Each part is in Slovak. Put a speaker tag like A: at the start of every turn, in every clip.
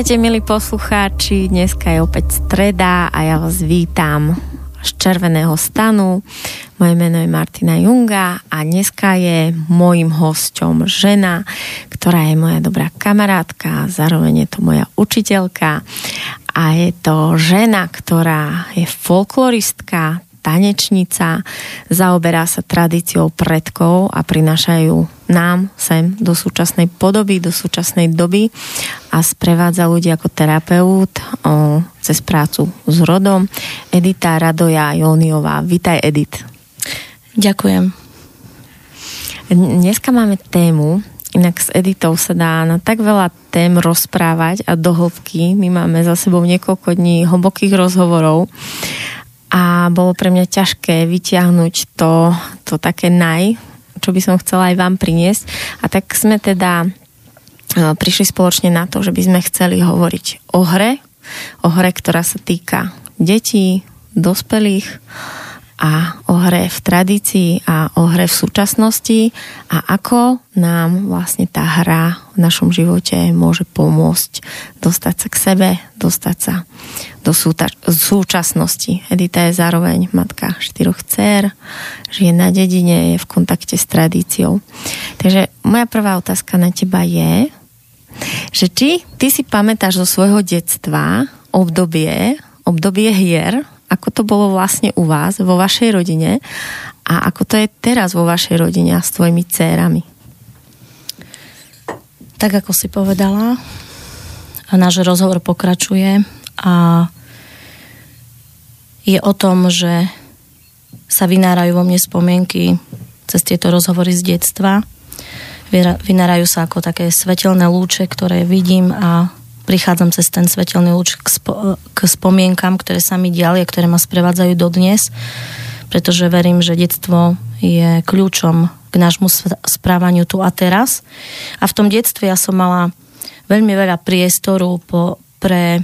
A: Vítajte, milí poslucháči, dneska je opäť streda a ja vás vítam z Červeného stanu. Moje meno je Martina Junga a dneska je môjim hosťom žena, ktorá je moja dobrá kamarátka, zároveň je to moja učiteľka a je to žena, ktorá je folkloristka, tanečnica, zaoberá sa tradíciou predkov a prinášajú nám sem do súčasnej podoby, do súčasnej doby a sprevádza ľudí ako terapeut o, cez prácu s rodom. Edita Radoja Jóniová. Vítaj, Edit.
B: Ďakujem.
A: Dneska máme tému, Inak s Editou sa dá na tak veľa tém rozprávať a do hĺbky. My máme za sebou niekoľko dní hlbokých rozhovorov a bolo pre mňa ťažké vyťahnuť to, to také naj, čo by som chcela aj vám priniesť. A tak sme teda e, prišli spoločne na to, že by sme chceli hovoriť o hre, o hre, ktorá sa týka detí, dospelých, a o hre v tradícii a o hre v súčasnosti a ako nám vlastne tá hra v našom živote môže pomôcť dostať sa k sebe, dostať sa do súčasnosti. Edita je zároveň matka štyroch dcer, žije na dedine, je v kontakte s tradíciou. Takže moja prvá otázka na teba je, že či ty si pamätáš zo svojho detstva obdobie, obdobie hier, ako to bolo vlastne u vás, vo vašej rodine a ako to je teraz vo vašej rodine a s tvojimi dcérami.
B: Tak ako si povedala, a náš rozhovor pokračuje a je o tom, že sa vynárajú vo mne spomienky cez tieto rozhovory z detstva. Vynárajú sa ako také svetelné lúče, ktoré vidím a prichádzam cez ten svetelný lúč k, spo, k spomienkam, ktoré sa mi diali a ktoré ma sprevádzajú dodnes, pretože verím, že detstvo je kľúčom k nášmu správaniu tu a teraz. A v tom detstve ja som mala veľmi veľa priestoru po, pre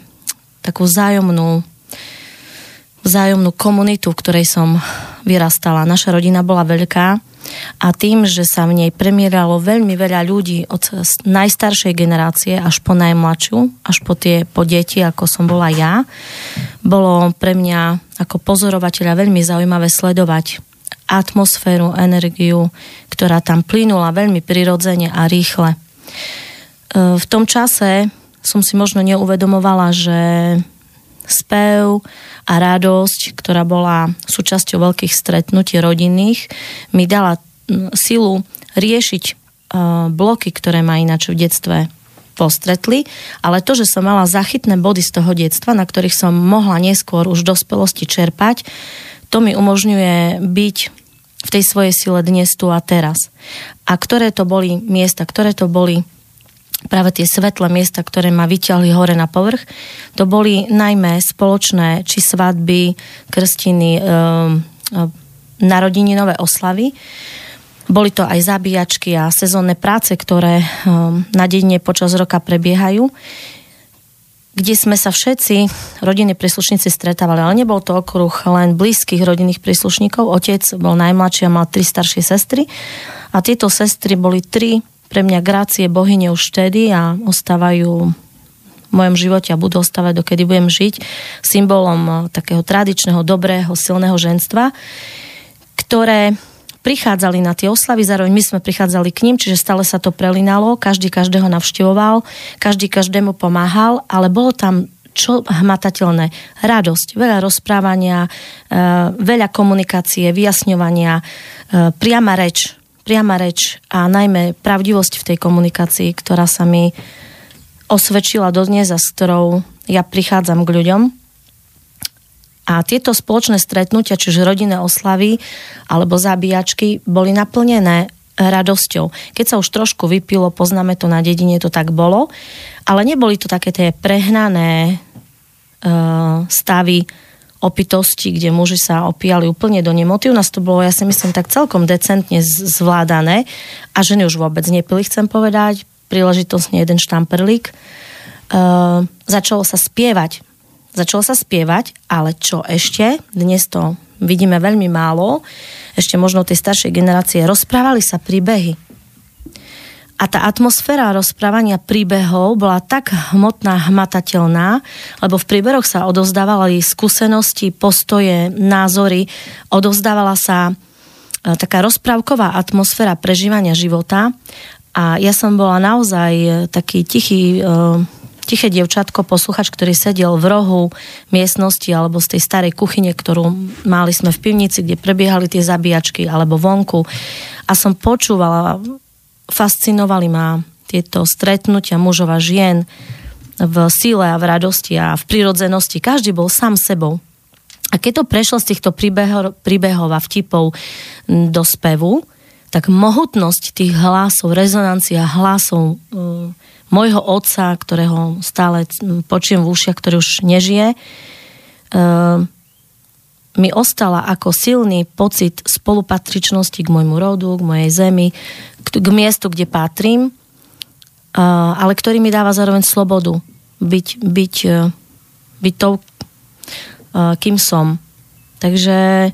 B: takú vzájomnú vzájomnú komunitu, v ktorej som vyrastala. Naša rodina bola veľká a tým, že sa v nej premieralo veľmi veľa ľudí od najstaršej generácie až po najmladšiu, až po tie po deti, ako som bola ja, bolo pre mňa ako pozorovateľa veľmi zaujímavé sledovať atmosféru, energiu, ktorá tam plynula veľmi prirodzene a rýchle. E, v tom čase som si možno neuvedomovala, že spev a radosť, ktorá bola súčasťou veľkých stretnutí rodinných, mi dala silu riešiť bloky, ktoré ma ináč v detstve postretli, ale to, že som mala zachytné body z toho detstva, na ktorých som mohla neskôr už v dospelosti čerpať, to mi umožňuje byť v tej svojej sile dnes tu a teraz. A ktoré to boli miesta, ktoré to boli práve tie svetlé miesta, ktoré ma vyťahli hore na povrch, to boli najmä spoločné či svadby, krstiny, e, e, narodininové oslavy. Boli to aj zabíjačky a sezónne práce, ktoré e, na dedine počas roka prebiehajú kde sme sa všetci rodiny príslušníci stretávali, ale nebol to okruh len blízkych rodinných príslušníkov. Otec bol najmladší a mal tri staršie sestry a tieto sestry boli tri pre mňa grácie bohyne už vtedy a ostávajú v mojom živote a budú ostávať, dokedy budem žiť, symbolom eh, takého tradičného, dobrého, silného ženstva, ktoré prichádzali na tie oslavy, zároveň my sme prichádzali k ním, čiže stále sa to prelinalo, každý každého navštevoval, každý každému pomáhal, ale bolo tam čo hmatateľné? Radosť, veľa rozprávania, eh, veľa komunikácie, vyjasňovania, eh, priama reč, priama reč a najmä pravdivosť v tej komunikácii, ktorá sa mi osvedčila dodnes a s ktorou ja prichádzam k ľuďom. A tieto spoločné stretnutia, čiže rodinné oslavy alebo zabíjačky, boli naplnené radosťou. Keď sa už trošku vypilo, poznáme to na dedine, to tak bolo, ale neboli to také tie prehnané uh, stavy opitosti, kde muži sa opíjali úplne do nemoty. U nás to bolo, ja si myslím, tak celkom decentne zvládané a ženy už vôbec nepili, chcem povedať, príležitosne jeden štamperlík. Uh, začalo sa spievať. Začalo sa spievať, ale čo ešte? Dnes to vidíme veľmi málo. Ešte možno tej staršej generácie rozprávali sa príbehy a tá atmosféra rozprávania príbehov bola tak hmotná, hmatateľná, lebo v príbehoch sa odovzdávali skúsenosti, postoje, názory, odovzdávala sa e, taká rozprávková atmosféra prežívania života. A ja som bola naozaj e, taký tichý, e, tiché dievčatko, posluchač, ktorý sedel v rohu miestnosti alebo z tej starej kuchyne, ktorú mali sme v pivnici, kde prebiehali tie zabíjačky alebo vonku. A som počúvala fascinovali ma tieto stretnutia mužov a žien v síle a v radosti a v prirodzenosti. Každý bol sám sebou. A keď to prešlo z týchto príbehov, príbehov a vtipov do spevu, tak mohutnosť tých hlásov, rezonancia hlásov um, môjho otca, ktorého stále počujem v ušiach, ktorý už nežije, um, mi ostala ako silný pocit spolupatričnosti k môjmu rodu, k mojej zemi, k, k miestu, kde patrím, uh, ale ktorý mi dáva zároveň slobodu byť, byť, uh, byť tou, uh, kým som. Takže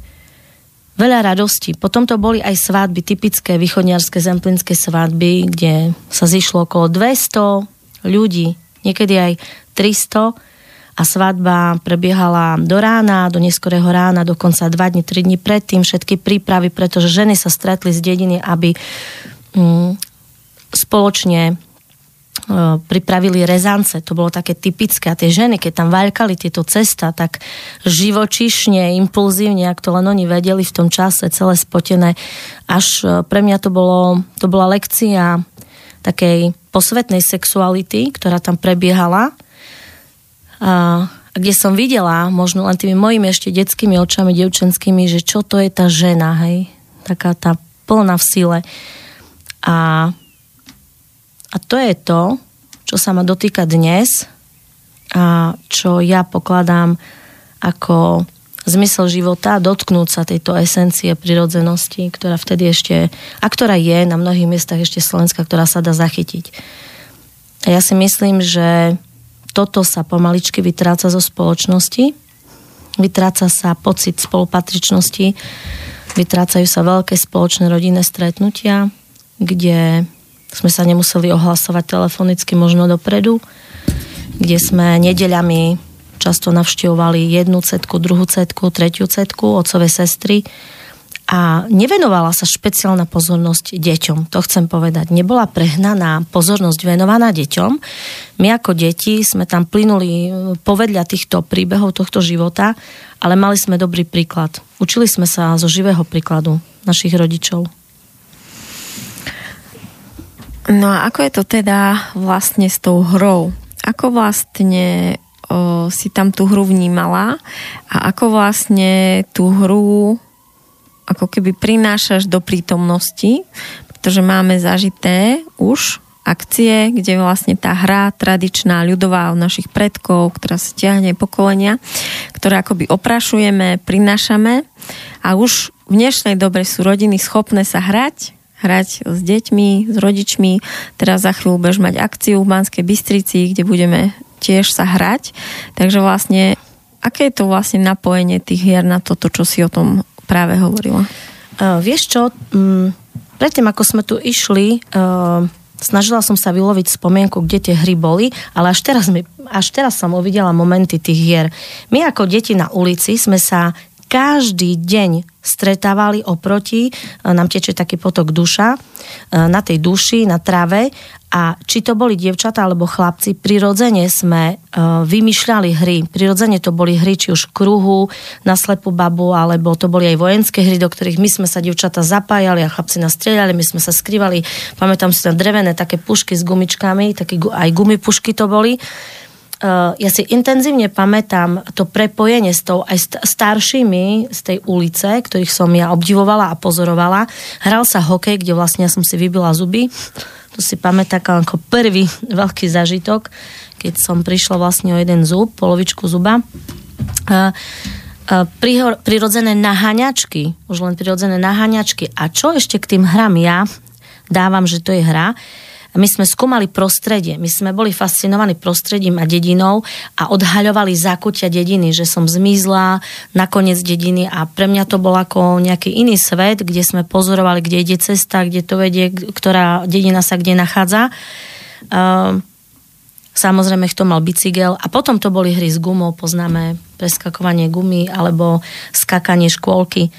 B: veľa radosti. Potom to boli aj svadby, typické východniarské zemplínske svadby, kde sa zišlo okolo 200 ľudí, niekedy aj 300 a svadba prebiehala do rána, do neskorého rána, dokonca 2 dní, 3 dní predtým, všetky prípravy, pretože ženy sa stretli z dediny, aby Mm, spoločne e, pripravili rezance. To bolo také typické. A tie ženy, keď tam vaľkali tieto cesta, tak živočišne, impulzívne, ak to len oni vedeli v tom čase, celé spotené. Až e, pre mňa to, bolo, to bola lekcia takej posvetnej sexuality, ktorá tam prebiehala. A kde som videla, možno len tými mojimi ešte detskými očami, devčenskými, že čo to je tá žena, hej? Taká tá plná v sile. A, a to je to, čo sa ma dotýka dnes a čo ja pokladám ako zmysel života, dotknúť sa tejto esencie prirodzenosti, ktorá vtedy ešte, a ktorá je na mnohých miestach ešte Slovenska, ktorá sa dá zachytiť. A ja si myslím, že toto sa pomaličky vytráca zo spoločnosti, vytráca sa pocit spolupatričnosti, vytrácajú sa veľké spoločné rodinné stretnutia, kde sme sa nemuseli ohlasovať telefonicky možno dopredu, kde sme nedeľami často navštevovali jednu cetku, druhú cetku, tretiu cetku, otcové sestry a nevenovala sa špeciálna pozornosť deťom. To chcem povedať. Nebola prehnaná pozornosť venovaná deťom. My ako deti sme tam plynuli povedľa týchto príbehov tohto života, ale mali sme dobrý príklad. Učili sme sa zo živého príkladu našich rodičov.
A: No a ako je to teda vlastne s tou hrou? Ako vlastne o, si tam tú hru vnímala a ako vlastne tú hru ako keby prinášaš do prítomnosti, pretože máme zažité už akcie, kde vlastne tá hra tradičná, ľudová od našich predkov, ktorá sa ťahne pokolenia, ktoré akoby oprašujeme, prinášame a už v dnešnej dobe sú rodiny schopné sa hrať hrať s deťmi, s rodičmi. Teraz za chvíľu budeš mať akciu v Banskej Bystrici, kde budeme tiež sa hrať. Takže vlastne, aké je to vlastne napojenie tých hier na toto, čo si o tom práve hovorila?
B: Uh, vieš čo, um, predtým ako sme tu išli, uh, snažila som sa vyloviť spomienku, kde tie hry boli, ale až teraz, mi, až teraz som uvidela momenty tých hier. My ako deti na ulici sme sa každý deň stretávali oproti, e, nám teče taký potok duša, e, na tej duši, na trave a či to boli dievčatá alebo chlapci, prirodzene sme e, vymýšľali hry. Prirodzene to boli hry či už kruhu, na slepú babu, alebo to boli aj vojenské hry, do ktorých my sme sa dievčatá zapájali a chlapci nás strieľali, my sme sa skrývali. Pamätám si na drevené také pušky s gumičkami, také, aj gumipušky to boli. Uh, ja si intenzívne pamätám to prepojenie s tou aj staršími z tej ulice, ktorých som ja obdivovala a pozorovala. Hral sa hokej, kde vlastne ja som si vybila zuby. To si pamätám ako prvý veľký zažitok, keď som prišla vlastne o jeden zub, polovičku zuba. Uh, prirodzené naháňačky, už len prirodzené naháňačky. A čo ešte k tým hrám ja dávam, že to je hra, my sme skúmali prostredie, my sme boli fascinovaní prostredím a dedinou a odhaľovali zákutia dediny, že som zmizla na koniec dediny a pre mňa to bol ako nejaký iný svet, kde sme pozorovali, kde ide cesta, kde to vedie, ktorá dedina sa kde nachádza. Uh, Samozrejme, kto mal bicykel. A potom to boli hry s gumou, poznáme preskakovanie gumy alebo skakanie škôlky.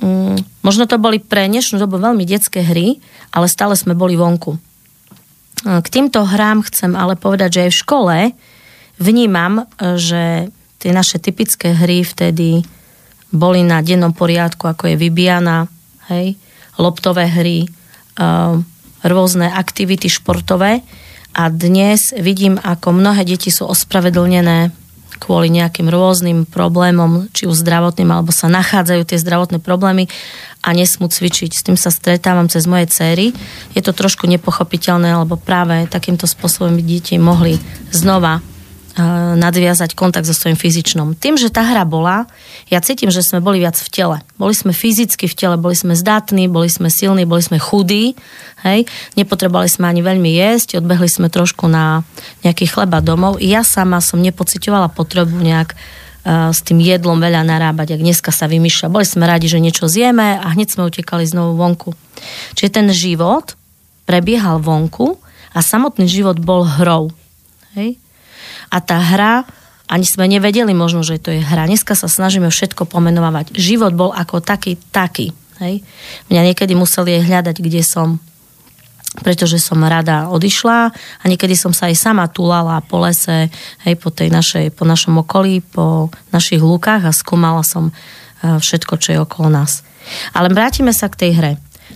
B: Mm, možno to boli pre dnešnú dobu veľmi detské hry, ale stále sme boli vonku. K týmto hrám chcem ale povedať, že aj v škole vnímam, že tie naše typické hry vtedy boli na dennom poriadku, ako je Vybiana, hej, loptové hry, rôzne aktivity športové. A dnes vidím, ako mnohé deti sú ospravedlnené kvôli nejakým rôznym problémom, či už zdravotným, alebo sa nachádzajú tie zdravotné problémy a nesmú cvičiť. S tým sa stretávam cez moje céry. Je to trošku nepochopiteľné, lebo práve takýmto spôsobom by deti mohli znova nadviazať kontakt so svojím fyzičnom. Tým, že tá hra bola, ja cítim, že sme boli viac v tele. Boli sme fyzicky v tele, boli sme zdatní, boli sme silní, boli sme chudí, hej. Nepotrebovali sme ani veľmi jesť, odbehli sme trošku na nejaký chleba domov. Ja sama som nepocitovala potrebu nejak uh, s tým jedlom veľa narábať, ak dneska sa vymýšľa. Boli sme radi, že niečo zjeme a hneď sme utekali znovu vonku. Čiže ten život prebiehal vonku a samotný život bol hrou. Hej? A tá hra ani sme nevedeli možno, že to je hra. Dneska sa snažíme všetko pomenovať. Život bol ako taký, taký. Hej. Mňa niekedy museli aj hľadať, kde som pretože som rada odišla a niekedy som sa aj sama tulala po lese, hej, po, tej našej, po našom okolí, po našich lúkach a skúmala som e, všetko, čo je okolo nás. Ale vrátime sa k tej hre.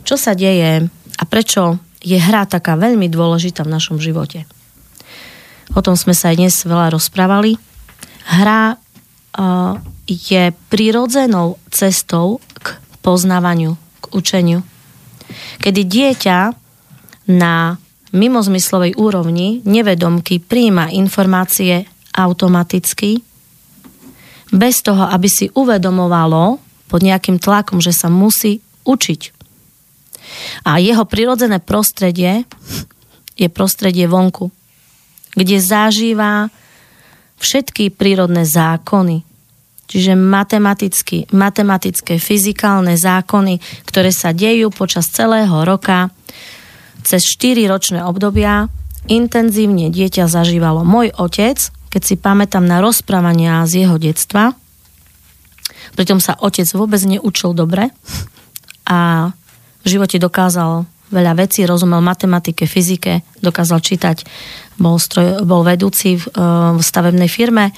B: Čo sa deje a prečo je hra taká veľmi dôležitá v našom živote? O tom sme sa aj dnes veľa rozprávali. Hra uh, je prirodzenou cestou k poznávaniu, k učeniu. Kedy dieťa na mimozmyslovej úrovni nevedomky príjma informácie automaticky, bez toho, aby si uvedomovalo pod nejakým tlakom, že sa musí učiť. A jeho prirodzené prostredie je prostredie vonku kde zažíva všetky prírodné zákony, čiže matematicky, matematické, fyzikálne zákony, ktoré sa dejú počas celého roka, cez 4 ročné obdobia, intenzívne dieťa zažívalo. Môj otec, keď si pamätám na rozprávania z jeho detstva, pritom sa otec vôbec neučil dobre a v živote dokázal veľa vecí, rozumel matematike, fyzike, dokázal čítať, bol, stroj, bol vedúci v, e, v stavebnej firme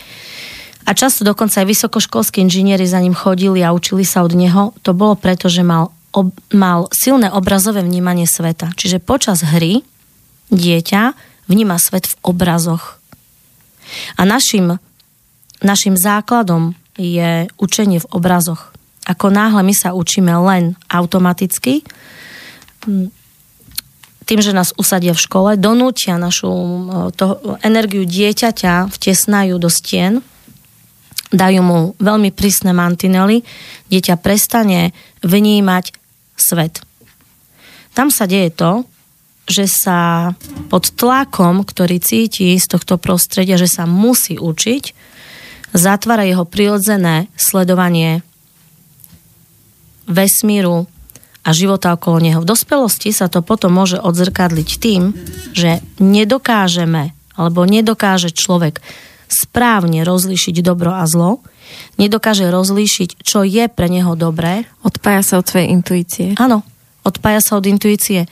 B: a často dokonca aj vysokoškolskí inžinieri za ním chodili a učili sa od neho. To bolo preto, že mal, ob, mal silné obrazové vnímanie sveta. Čiže počas hry dieťa vníma svet v obrazoch. A našim, našim základom je učenie v obrazoch. Ako náhle my sa učíme len automaticky, tým, že nás usadia v škole, donútia našu to, energiu dieťaťa, vtesnajú do stien, dajú mu veľmi prísne mantinely, dieťa prestane vnímať svet. Tam sa deje to, že sa pod tlakom, ktorý cíti z tohto prostredia, že sa musí učiť, zatvára jeho prirodzené sledovanie vesmíru, a života okolo neho. V dospelosti sa to potom môže odzrkadliť tým, že nedokážeme alebo nedokáže človek správne rozlíšiť dobro a zlo, nedokáže rozlíšiť, čo je pre neho dobré.
A: Odpája sa od svojej intuície.
B: Áno, odpája sa od intuície.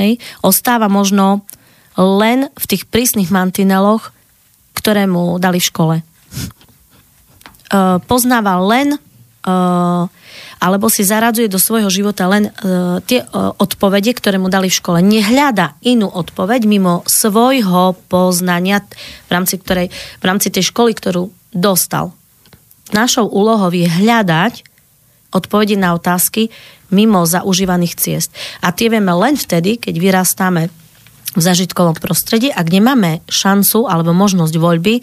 B: Hej. Ostáva možno len v tých prísnych mantineloch, ktoré mu dali v škole. Uh, poznáva len alebo si zaradzuje do svojho života len uh, tie uh, odpovede, ktoré mu dali v škole. Nehľada inú odpoveď mimo svojho poznania v rámci, ktorej, v rámci tej školy, ktorú dostal. Našou úlohou je hľadať odpovede na otázky mimo zaužívaných ciest. A tie vieme len vtedy, keď vyrastáme v zažitkovom prostredí, ak nemáme šancu alebo možnosť voľby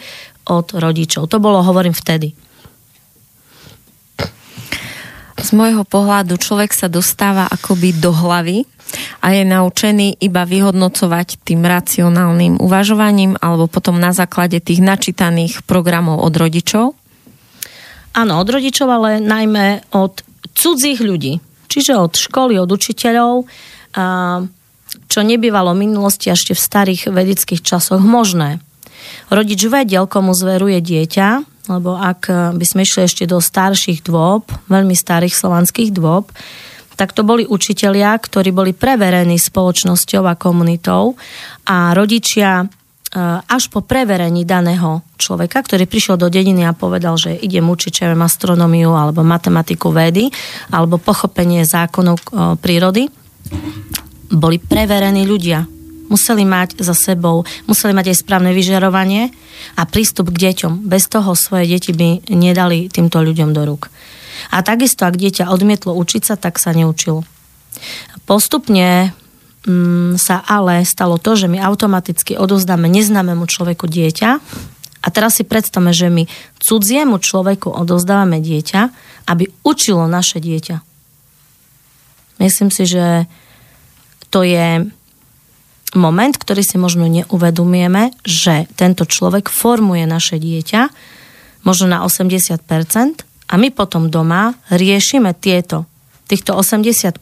B: od rodičov. To bolo, hovorím, vtedy.
A: Z môjho pohľadu človek sa dostáva akoby do hlavy a je naučený iba vyhodnocovať tým racionálnym uvažovaním alebo potom na základe tých načítaných programov od rodičov?
B: Áno, od rodičov, ale najmä od cudzích ľudí. Čiže od školy, od učiteľov, čo nebývalo v minulosti ešte v starých vedických časoch možné. Rodič vedel, komu zveruje dieťa, lebo ak by sme išli ešte do starších dôb, veľmi starých slovanských dôb, tak to boli učitelia, ktorí boli preverení spoločnosťou a komunitou a rodičia Eh, až po preverení daného človeka, ktorý prišiel do dediny a povedal, že idem učiť čo astronómiu alebo matematiku vedy alebo pochopenie zákonov eh, prírody, boli preverení ľudia. Museli mať za sebou, museli mať aj správne vyžarovanie a prístup k deťom. Bez toho svoje deti by nedali týmto ľuďom do rúk. A takisto, ak dieťa odmietlo učiť sa, tak sa neučilo. Postupne mm, sa ale stalo to, že my automaticky odozdáme neznámemu človeku dieťa a teraz si predstavme, že my cudziemu človeku odozdávame dieťa, aby učilo naše dieťa. Myslím si, že to je moment, ktorý si možno neuvedomujeme, že tento človek formuje naše dieťa možno na 80% a my potom doma riešime tieto týchto 80%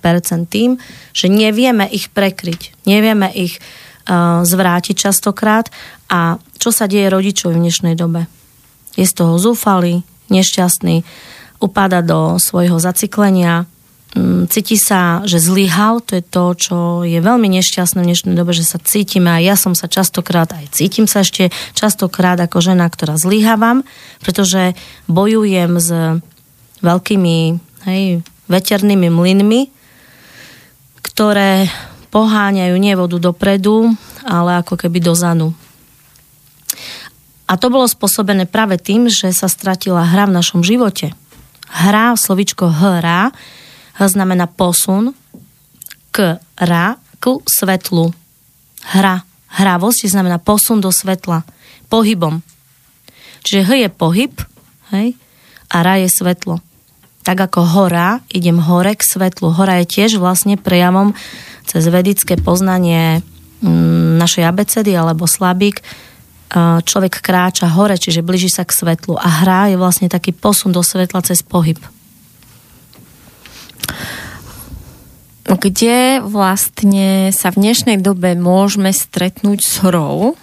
B: tým, že nevieme ich prekryť, nevieme ich uh, zvrátiť častokrát a čo sa deje rodičovi v dnešnej dobe? Je z toho zúfalý, nešťastný, upada do svojho zaciklenia, cíti sa, že zlyhal, to je to, čo je veľmi nešťastné v dnešnej dobe, že sa cítime a ja som sa častokrát, aj cítim sa ešte častokrát ako žena, ktorá zlyhávam, pretože bojujem s veľkými hej, veternými mlynmi, ktoré poháňajú nie vodu dopredu, ale ako keby dozadu. A to bolo spôsobené práve tým, že sa stratila hra v našom živote. Hra, slovičko hra, znamená posun, k ra, k svetlu. Hra, hravosť znamená posun do svetla, pohybom. Čiže h je pohyb, hej, a ra je svetlo tak ako hora, idem hore k svetlu. Hora je tiež vlastne prejavom cez vedické poznanie mm, našej abecedy alebo slabík. Človek kráča hore, čiže blíži sa k svetlu. A hra je vlastne taký posun do svetla cez pohyb.
A: Kde vlastne sa v dnešnej dobe môžeme stretnúť s hrou?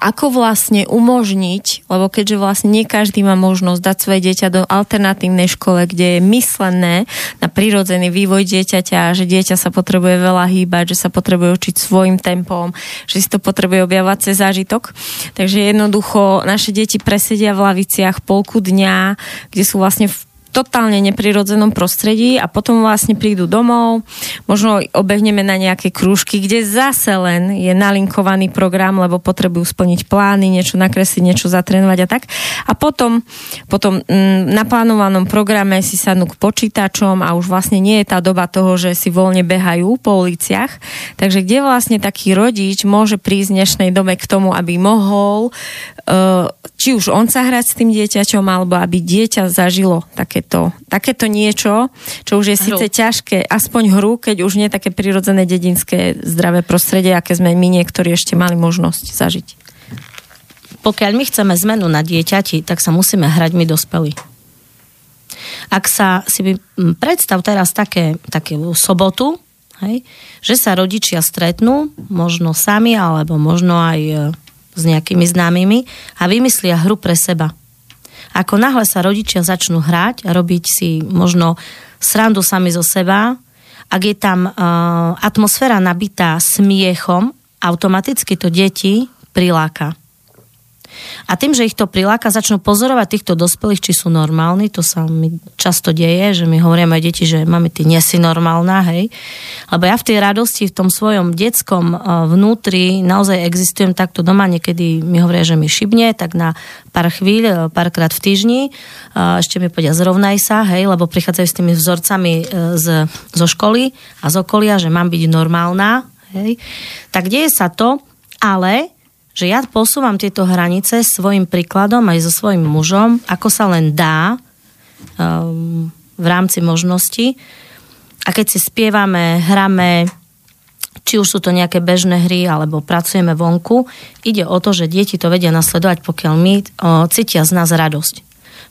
A: Ako vlastne umožniť, lebo keďže vlastne nie každý má možnosť dať svoje dieťa do alternatívnej škole, kde je myslené na prírodzený vývoj dieťaťa, že dieťa sa potrebuje veľa hýbať, že sa potrebuje učiť svojim tempom, že si to potrebuje objavovať cez zážitok. Takže jednoducho naše deti presedia v laviciach polku dňa, kde sú vlastne v totálne neprirodzenom prostredí a potom vlastne prídu domov, možno obehneme na nejaké krúžky, kde zase len je nalinkovaný program, lebo potrebujú splniť plány, niečo nakresliť, niečo zatrénovať a tak. A potom, potom mm, na plánovanom programe si sadnú k počítačom a už vlastne nie je tá doba toho, že si voľne behajú po uliciach. Takže kde vlastne taký rodič môže prísť v dnešnej dobe k tomu, aby mohol uh, či už on sa hrať s tým dieťaťom, alebo aby dieťa zažilo také takéto, takéto niečo, čo už je hru. síce ťažké, aspoň hru, keď už nie také prirodzené dedinské zdravé prostredie, aké sme my niektorí ešte mali možnosť zažiť.
B: Pokiaľ my chceme zmenu na dieťati, tak sa musíme hrať my dospelí. Ak sa si by, predstav teraz také, také sobotu, hej, že sa rodičia stretnú, možno sami, alebo možno aj e, s nejakými známymi a vymyslia hru pre seba. Ako náhle sa rodičia začnú hrať robiť si možno srandu sami zo seba, ak je tam uh, atmosféra nabitá smiechom, automaticky to deti priláka. A tým, že ich to priláka, začnú pozorovať týchto dospelých, či sú normálni, to sa mi často deje, že mi hovoria aj deti, že máme ty nie si normálna, hej. Lebo ja v tej radosti, v tom svojom detskom e, vnútri naozaj existujem takto doma, niekedy mi hovoria, že mi šibne, tak na pár chvíľ, e, párkrát v týždni, e, ešte mi povedia zrovnaj sa, hej, lebo prichádzajú s tými vzorcami z, zo školy a z okolia, že mám byť normálna, hej. Tak deje sa to, ale že ja posúvam tieto hranice svojim príkladom aj so svojim mužom, ako sa len dá um, v rámci možností. A keď si spievame, hráme, či už sú to nejaké bežné hry, alebo pracujeme vonku, ide o to, že deti to vedia nasledovať, pokiaľ my o, cítia z nás radosť.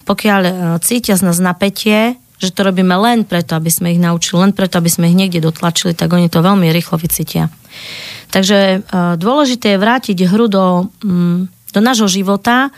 B: Pokiaľ o, cítia z nás napätie, že to robíme len preto, aby sme ich naučili, len preto, aby sme ich niekde dotlačili, tak oni to veľmi rýchlo vycítia. Takže o, dôležité je vrátiť hru do, mm, do nášho života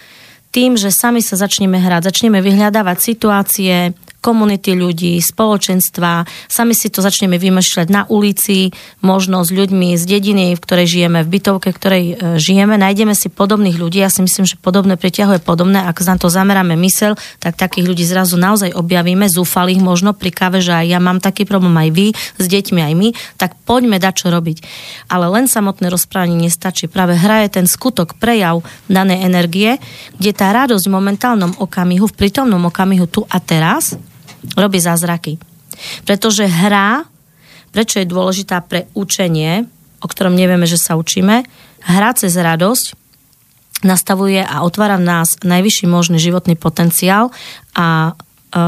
B: tým, že sami sa začneme hrať, začneme vyhľadávať situácie, komunity ľudí, spoločenstva, sami si to začneme vymýšľať na ulici, možno s ľuďmi z dediny, v ktorej žijeme, v bytovke, v ktorej e, žijeme, nájdeme si podobných ľudí. Ja si myslím, že podobné priťahuje podobné. Ak na to zameráme mysel, tak takých ľudí zrazu naozaj objavíme, zúfalých možno pri káve, že aj ja mám taký problém, aj vy, s deťmi aj my, tak poďme dať čo robiť. Ale len samotné rozprávanie nestačí. Práve hra je ten skutok, prejav danej energie, kde tá radosť v momentálnom okamihu, v prítomnom okamihu tu a teraz robí zázraky. Pretože hra, prečo je dôležitá pre učenie, o ktorom nevieme, že sa učíme, hra cez radosť nastavuje a otvára v nás najvyšší možný životný potenciál a e,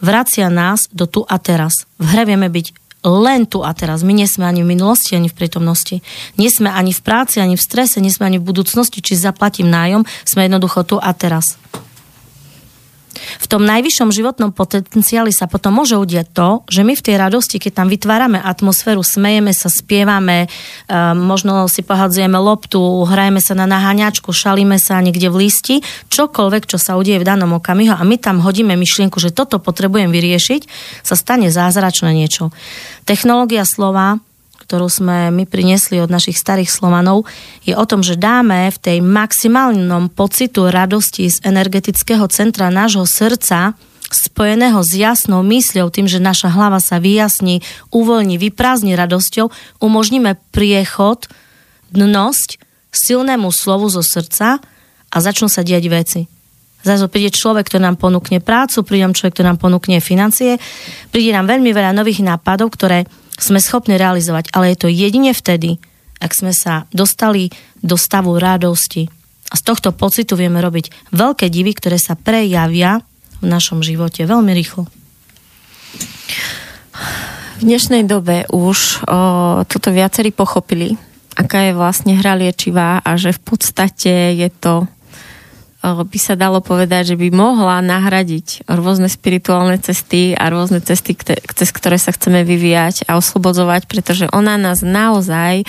B: vracia nás do tu a teraz. V hre vieme byť len tu a teraz. My nie sme ani v minulosti, ani v prítomnosti. Nie sme ani v práci, ani v strese, nie sme ani v budúcnosti, či zaplatím nájom, sme jednoducho tu a teraz v tom najvyššom životnom potenciáli sa potom môže udiať to, že my v tej radosti, keď tam vytvárame atmosféru, smejeme sa, spievame, um, možno si pohadzujeme loptu, hrajeme sa na naháňačku, šalíme sa niekde v listi, čokoľvek, čo sa udieje v danom okamihu a my tam hodíme myšlienku, že toto potrebujem vyriešiť, sa stane zázračné niečo. Technológia slova ktorú sme my priniesli od našich starých Slovanov, je o tom, že dáme v tej maximálnom pocitu radosti z energetického centra nášho srdca, spojeného s jasnou mysľou, tým, že naša hlava sa vyjasní, uvoľní, vyprázdni radosťou, umožníme priechod, dnosť silnému slovu zo srdca a začnú sa diať veci. Zrazu príde človek, ktorý nám ponúkne prácu, príde človek, ktorý nám ponúkne financie, príde nám veľmi veľa nových nápadov, ktoré sme schopní realizovať, ale je to jedine vtedy, ak sme sa dostali do stavu radosti. A z tohto pocitu vieme robiť veľké divy, ktoré sa prejavia v našom živote veľmi rýchlo.
A: V dnešnej dobe už o, toto viacerí pochopili, aká je vlastne hra liečivá a že v podstate je to by sa dalo povedať, že by mohla nahradiť rôzne spirituálne cesty a rôzne cesty, cez ktoré sa chceme vyvíjať a oslobodzovať, pretože ona nás naozaj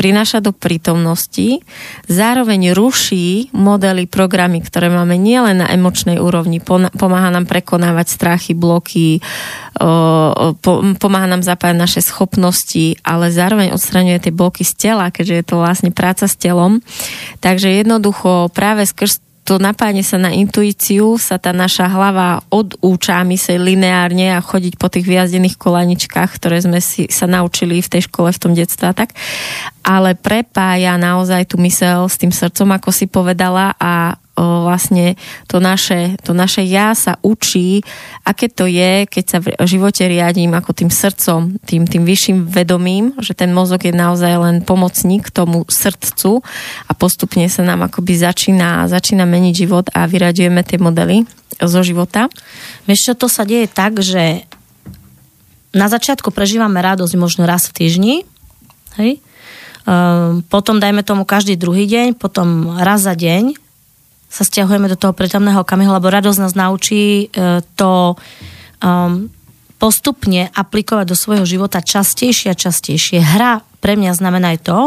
A: prináša do prítomnosti, zároveň ruší modely, programy, ktoré máme nielen na emočnej úrovni, pomáha nám prekonávať strachy, bloky, pomáha nám zapájať naše schopnosti, ale zároveň odstraňuje tie bloky z tela, keďže je to vlastne práca s telom. Takže jednoducho práve skrz to napájanie sa na intuíciu sa tá naša hlava odúča mysleť lineárne a chodiť po tých vyjazdených kolaničkách, ktoré sme si sa naučili v tej škole, v tom detstve tak. Ale prepája naozaj tú mysel s tým srdcom, ako si povedala a vlastne to naše, to naše ja sa učí, aké to je, keď sa v živote riadím ako tým srdcom, tým, tým vyšším vedomím, že ten mozog je naozaj len pomocník tomu srdcu a postupne sa nám akoby začína, začína meniť život a vyraďujeme tie modely zo života.
B: Vieš čo, to sa deje tak, že na začiatku prežívame radosť možno raz v týždni, hej? Um, potom dajme tomu každý druhý deň, potom raz za deň sa stiahujeme do toho prítomného okamihu, lebo radosť nás naučí e, to um, postupne aplikovať do svojho života častejšie a častejšie. Hra pre mňa znamená aj to,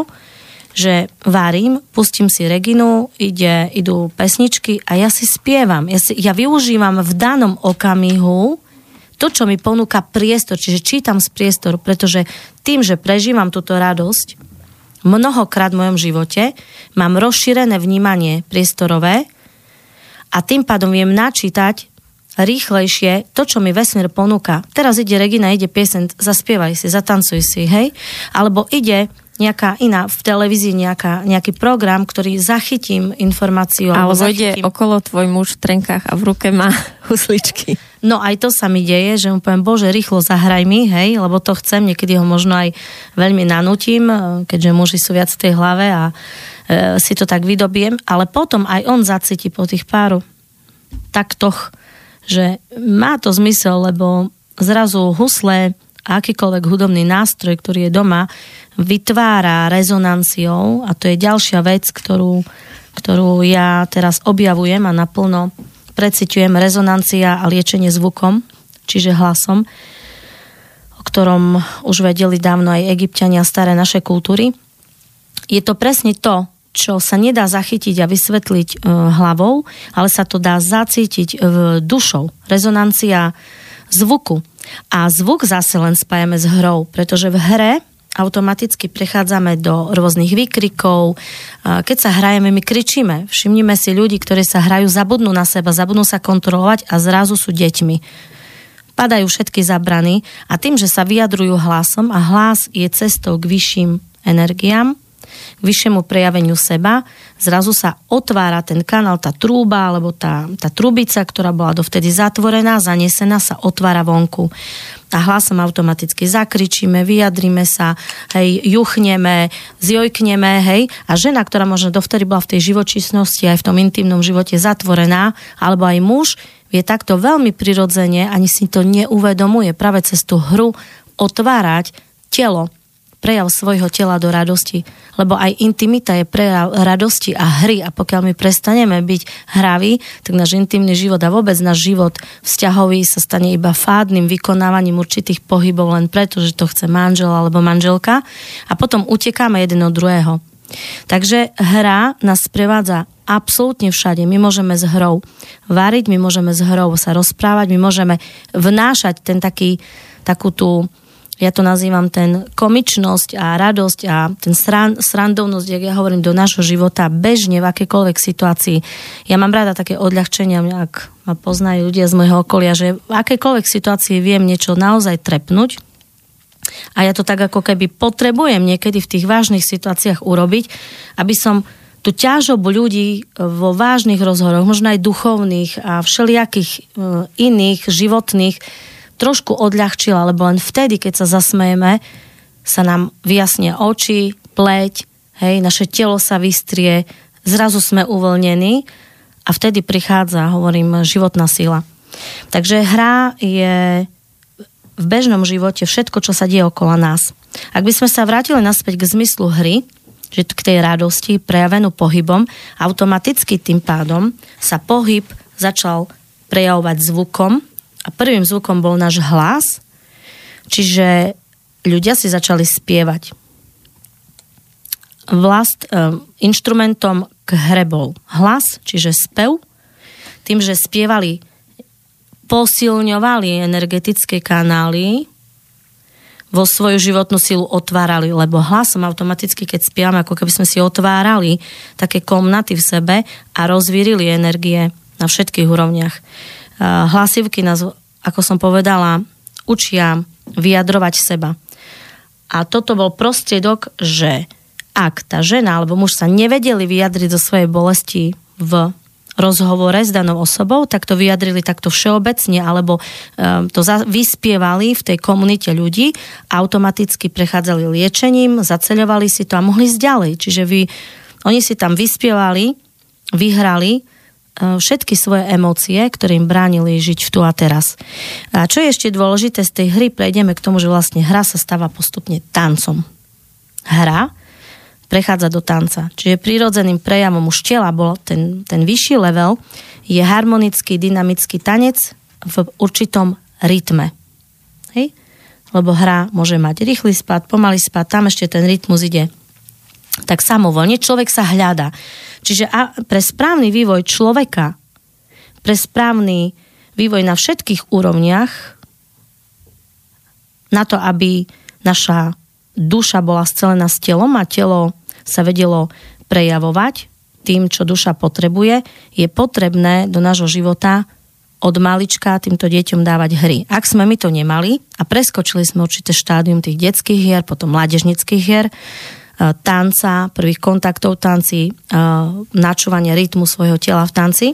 B: že varím, pustím si Reginu, ide, idú pesničky a ja si spievam. Ja, si, ja využívam v danom okamihu to, čo mi ponúka priestor, čiže čítam z priestoru, pretože tým, že prežívam túto radosť, mnohokrát v mojom živote, mám rozšírené vnímanie priestorové a tým pádom viem načítať rýchlejšie to, čo mi vesmír ponúka. Teraz ide Regina, ide piesen, zaspievaj si, zatancuj si, hej? Alebo ide nejaká iná, v televízii nejaká, nejaký program, ktorý zachytím informáciu.
A: Alebo, ide okolo tvoj muž v trenkách a v ruke má husličky.
B: No aj to sa mi deje, že mu poviem, bože, rýchlo zahraj mi, hej, lebo to chcem, niekedy ho možno aj veľmi nanútim, e, keďže muži sú viac v tej hlave a e, si to tak vydobiem, ale potom aj on zacíti po tých páru. Tak toch že má to zmysel, lebo zrazu husle akýkoľvek hudobný nástroj, ktorý je doma, vytvára rezonanciou a to je ďalšia vec, ktorú, ktorú ja teraz objavujem a naplno preciťujem rezonancia a liečenie zvukom, čiže hlasom, o ktorom už vedeli dávno aj egyptiania staré naše kultúry. Je to presne to, čo sa nedá zachytiť a vysvetliť e, hlavou, ale sa to dá zacítiť e, dušou. Rezonancia zvuku. A zvuk zase len spájame s hrou, pretože v hre automaticky prechádzame do rôznych výkrikov. Keď sa hrajeme, my kričíme. Všimnime si ľudí, ktorí sa hrajú, zabudnú na seba, zabudnú sa kontrolovať a zrazu sú deťmi. Padajú všetky zabrany a tým, že sa vyjadrujú hlasom a hlas je cestou k vyšším energiám, vyššiemu prejaveniu seba, zrazu sa otvára ten kanál, tá trúba alebo tá, tá trubica, ktorá bola dovtedy zatvorená, zanesená, sa otvára vonku. A hlasom automaticky zakričíme, vyjadrime sa, hej, juchneme, zjojkneme, hej. A žena, ktorá možno dovtedy bola v tej živočísnosti, aj v tom intimnom živote zatvorená, alebo aj muž, vie takto veľmi prirodzene, ani si to neuvedomuje, práve cez tú hru otvárať telo prejav svojho tela do radosti. Lebo aj intimita je prejav radosti a hry a pokiaľ my prestaneme byť hraví, tak náš intimný život a vôbec náš život vzťahový sa stane iba fádnym vykonávaním určitých pohybov len preto, že to chce manžel alebo manželka a potom utekáme jeden od druhého. Takže hra nás sprevádza absolútne všade. My môžeme s hrou variť, my môžeme s hrou sa rozprávať, my môžeme vnášať ten taký, takú tú ja to nazývam ten komičnosť a radosť a ten sran, srandovnosť, jak ja hovorím, do nášho života bežne v akékoľvek situácii. Ja mám rada také odľahčenia, ak ma poznajú ľudia z môjho okolia, že v akékoľvek situácii viem niečo naozaj trepnúť, a ja to tak ako keby potrebujem niekedy v tých vážnych situáciách urobiť, aby som tú ťažobu ľudí vo vážnych rozhoroch, možno aj duchovných a všelijakých e, iných životných, trošku odľahčila, lebo len vtedy, keď sa zasmejeme, sa nám vyjasnia oči, pleť, hej, naše telo sa vystrie, zrazu sme uvoľnení a vtedy prichádza, hovorím, životná sila. Takže hra je v bežnom živote všetko, čo sa deje okolo nás. Ak by sme sa vrátili naspäť k zmyslu hry, že k tej radosti prejavenú pohybom, automaticky tým pádom sa pohyb začal prejavovať zvukom, a prvým zvukom bol náš hlas, čiže ľudia si začali spievať. Vlast, e, inštrumentom k hre bol hlas, čiže spev, tým, že spievali, posilňovali energetické kanály, vo svoju životnú silu otvárali, lebo hlasom automaticky, keď spievame, ako keby sme si otvárali také komnaty v sebe a rozvírili energie na všetkých úrovniach. Hlasivky nás, ako som povedala, učia vyjadrovať seba. A toto bol prostriedok, že ak tá žena alebo muž sa nevedeli vyjadriť zo svojej bolesti v rozhovore s danou osobou, tak to vyjadrili takto všeobecne, alebo um, to vyspievali v tej komunite ľudí, automaticky prechádzali liečením, zaceľovali si to a mohli ísť ďalej. Čiže vy, oni si tam vyspievali, vyhrali všetky svoje emócie, ktoré im bránili žiť v tu a teraz. A čo je ešte dôležité, z tej hry prejdeme k tomu, že vlastne hra sa stáva postupne tancom. Hra prechádza do tanca. Čiže prirodzeným prejavom už tela bol ten, ten vyšší level, je harmonický, dynamický tanec v určitom rytme. Hej? Lebo hra môže mať rýchly spad, pomalý spad, tam ešte ten rytmus ide tak samovolne človek sa hľada. Čiže a pre správny vývoj človeka, pre správny vývoj na všetkých úrovniach, na to, aby naša duša bola scelená s telom a telo sa vedelo prejavovať tým, čo duša potrebuje, je potrebné do nášho života od malička týmto deťom dávať hry. Ak sme my to nemali a preskočili sme určité štádium tých detských hier, potom mládežnických hier, tanca, prvých kontaktov tanci, e, načúvania rytmu svojho tela v tanci,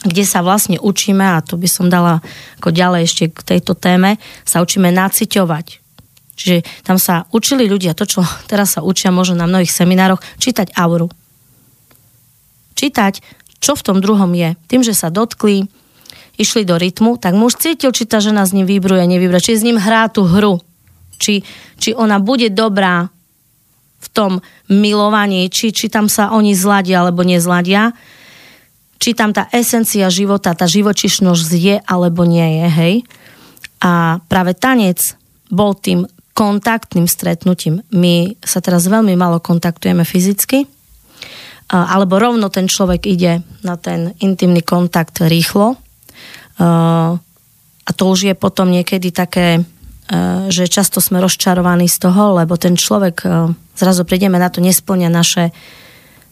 B: kde sa vlastne učíme, a to by som dala ako ďalej ešte k tejto téme, sa učíme naciťovať. Čiže tam sa učili ľudia to, čo teraz sa učia možno na mnohých seminároch, čítať auru. Čítať, čo v tom druhom je. Tým, že sa dotkli, išli do rytmu, tak muž cítil, či tá žena s ním vybruje, nevybruje, či s ním hrá tú hru, či, či ona bude dobrá v tom milovaní, či, či tam sa oni zladia alebo nezladia, či tam tá esencia života, tá živočišnosť je alebo nie je, hej. A práve tanec bol tým kontaktným stretnutím. My sa teraz veľmi malo kontaktujeme fyzicky, alebo rovno ten človek ide na ten intimný kontakt rýchlo. A to už je potom niekedy také, že často sme rozčarovaní z toho, lebo ten človek, zrazu prídeme na to, nesplňa naše,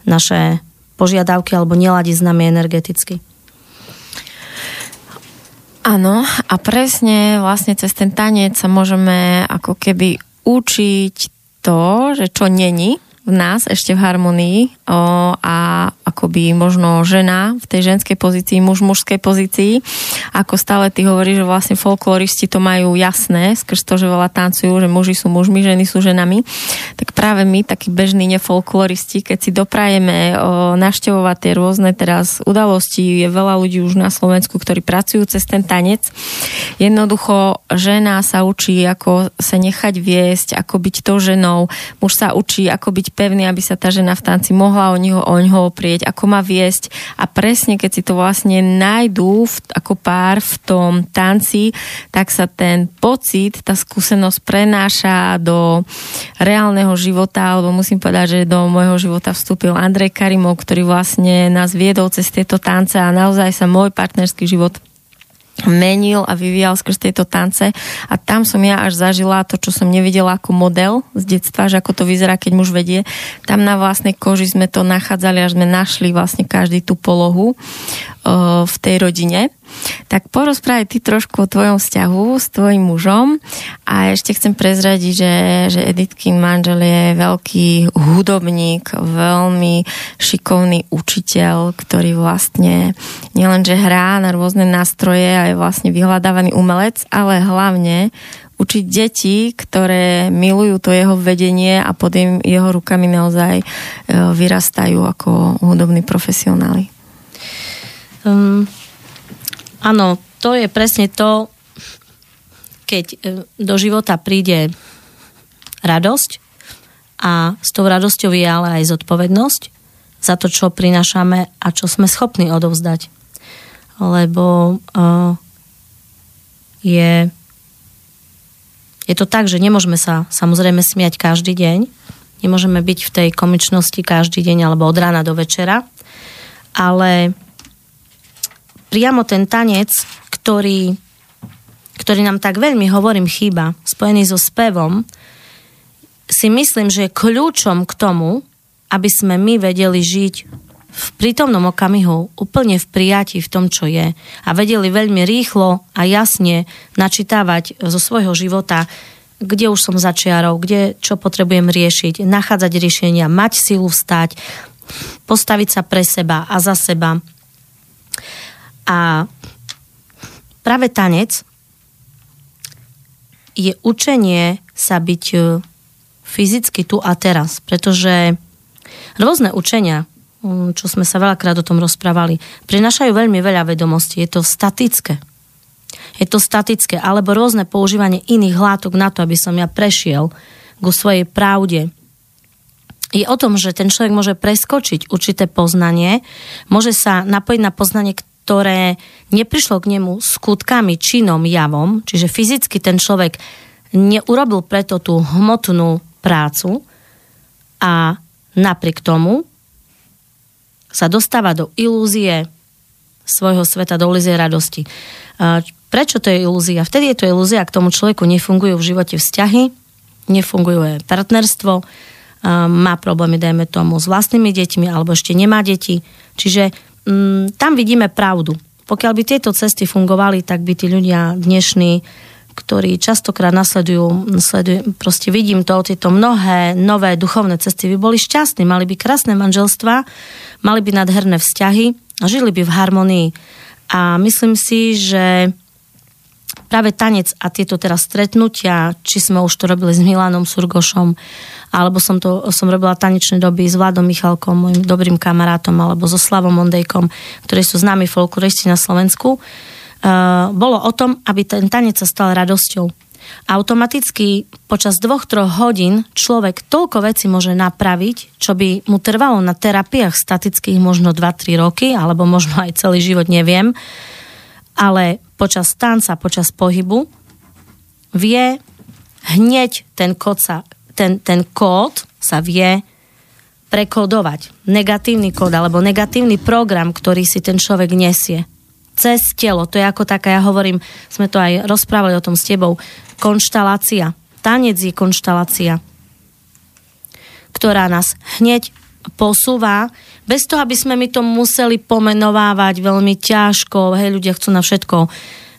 B: naše požiadavky alebo neladí s nami energeticky.
A: Áno, a presne vlastne cez ten tanec sa môžeme ako keby učiť to, že čo není v nás ešte v harmonii o, a akoby možno žena v tej ženskej pozícii, muž v mužskej pozícii. Ako stále ty hovoríš, že vlastne folkloristi to majú jasné, skrz to, že veľa tancujú, že muži sú mužmi, ženy sú ženami. Tak práve my, takí bežní nefolkloristi, keď si doprajeme o, naštevovať tie rôzne teraz udalosti, je veľa ľudí už na Slovensku, ktorí pracujú cez ten tanec. Jednoducho žena sa učí, ako sa nechať viesť, ako byť tou ženou. Muž sa učí, ako byť pevný, aby sa tá žena v tanci mohla o ňoho, o ňoho oprieť, ako má viesť. A presne keď si to vlastne nájdú v, ako pár v tom tanci, tak sa ten pocit, tá skúsenosť prenáša do reálneho života, alebo musím povedať, že do môjho života vstúpil Andrej Karimov, ktorý vlastne nás viedol cez tieto tance a naozaj sa môj partnerský život menil a vyvíjal skrz tejto tance a tam som ja až zažila to, čo som nevidela ako model z detstva, že ako to vyzerá, keď muž vedie. Tam na vlastnej koži sme to nachádzali, až sme našli vlastne každý tú polohu v tej rodine. Tak porozprávaj ty trošku o tvojom vzťahu s tvojim mužom a ešte chcem prezradiť, že, že Editkin manžel je veľký hudobník, veľmi šikovný učiteľ, ktorý vlastne nielenže hrá na rôzne nástroje a je vlastne vyhľadávaný umelec, ale hlavne učiť deti, ktoré milujú to jeho vedenie a pod jeho rukami naozaj e, vyrastajú ako hudobní profesionáli.
B: Um, Áno, to je presne to, keď e, do života príde radosť a s tou radosťou je ale aj zodpovednosť za to, čo prinášame a čo sme schopní odovzdať. Lebo uh, je, je to tak, že nemôžeme sa samozrejme smiať každý deň, nemôžeme byť v tej komičnosti každý deň alebo od rána do večera, ale priamo ten tanec, ktorý, ktorý nám tak veľmi, hovorím, chýba, spojený so spevom, si myslím, že je kľúčom k tomu, aby sme my vedeli žiť v prítomnom okamihu, úplne v prijati v tom, čo je. A vedeli veľmi rýchlo a jasne načítavať zo svojho života, kde už som začiarov, kde čo potrebujem riešiť, nachádzať riešenia, mať silu vstať, postaviť sa pre seba a za seba a práve tanec je učenie sa byť e, fyzicky tu a teraz, pretože rôzne učenia, mm, čo sme sa veľakrát o tom rozprávali, prinašajú veľmi veľa vedomostí. Je to statické. Je to statické, alebo rôzne používanie iných látok na to, aby som ja prešiel ku svojej pravde. Je o tom, že ten človek môže preskočiť určité poznanie, môže sa napojiť na poznanie, ktoré neprišlo k nemu skutkami, činom, javom, čiže fyzicky ten človek neurobil preto tú hmotnú prácu a napriek tomu sa dostáva do ilúzie svojho sveta, do ilúzie radosti. Prečo to je ilúzia? Vtedy je to ilúzia, k tomu človeku nefungujú v živote vzťahy, nefunguje partnerstvo, má problémy, dajme tomu, s vlastnými deťmi, alebo ešte nemá deti. Čiže mm, tam vidíme pravdu. Pokiaľ by tieto cesty fungovali, tak by tí ľudia dnešní, ktorí častokrát nasledujú, nasledujú proste vidím to, tieto mnohé nové duchovné cesty by boli šťastní, mali by krásne manželstva, mali by nadherné vzťahy a žili by v harmonii. A myslím si, že práve tanec a tieto teraz stretnutia, či sme už to robili s Milanom Surgošom, alebo som to som robila tanečné doby s Vladom Michalkom, môjim dobrým kamarátom, alebo so Slavom Ondejkom, ktorí sú známi folkloristi na Slovensku, bolo o tom, aby ten tanec sa stal radosťou. Automaticky počas dvoch, troch hodín človek toľko veci môže napraviť, čo by mu trvalo na terapiách statických možno 2-3 roky, alebo možno aj celý život, neviem. Ale počas tanca, počas pohybu vie hneď ten kód sa, ten, ten kód sa vie prekodovať. Negatívny kód alebo negatívny program, ktorý si ten človek nesie. Cez telo. To je ako taká, ja hovorím, sme to aj rozprávali o tom s tebou, konštalácia. Tanec je konštalácia, ktorá nás hneď posúva, bez toho, aby sme my to museli pomenovávať veľmi ťažko. Hej, ľudia chcú na všetko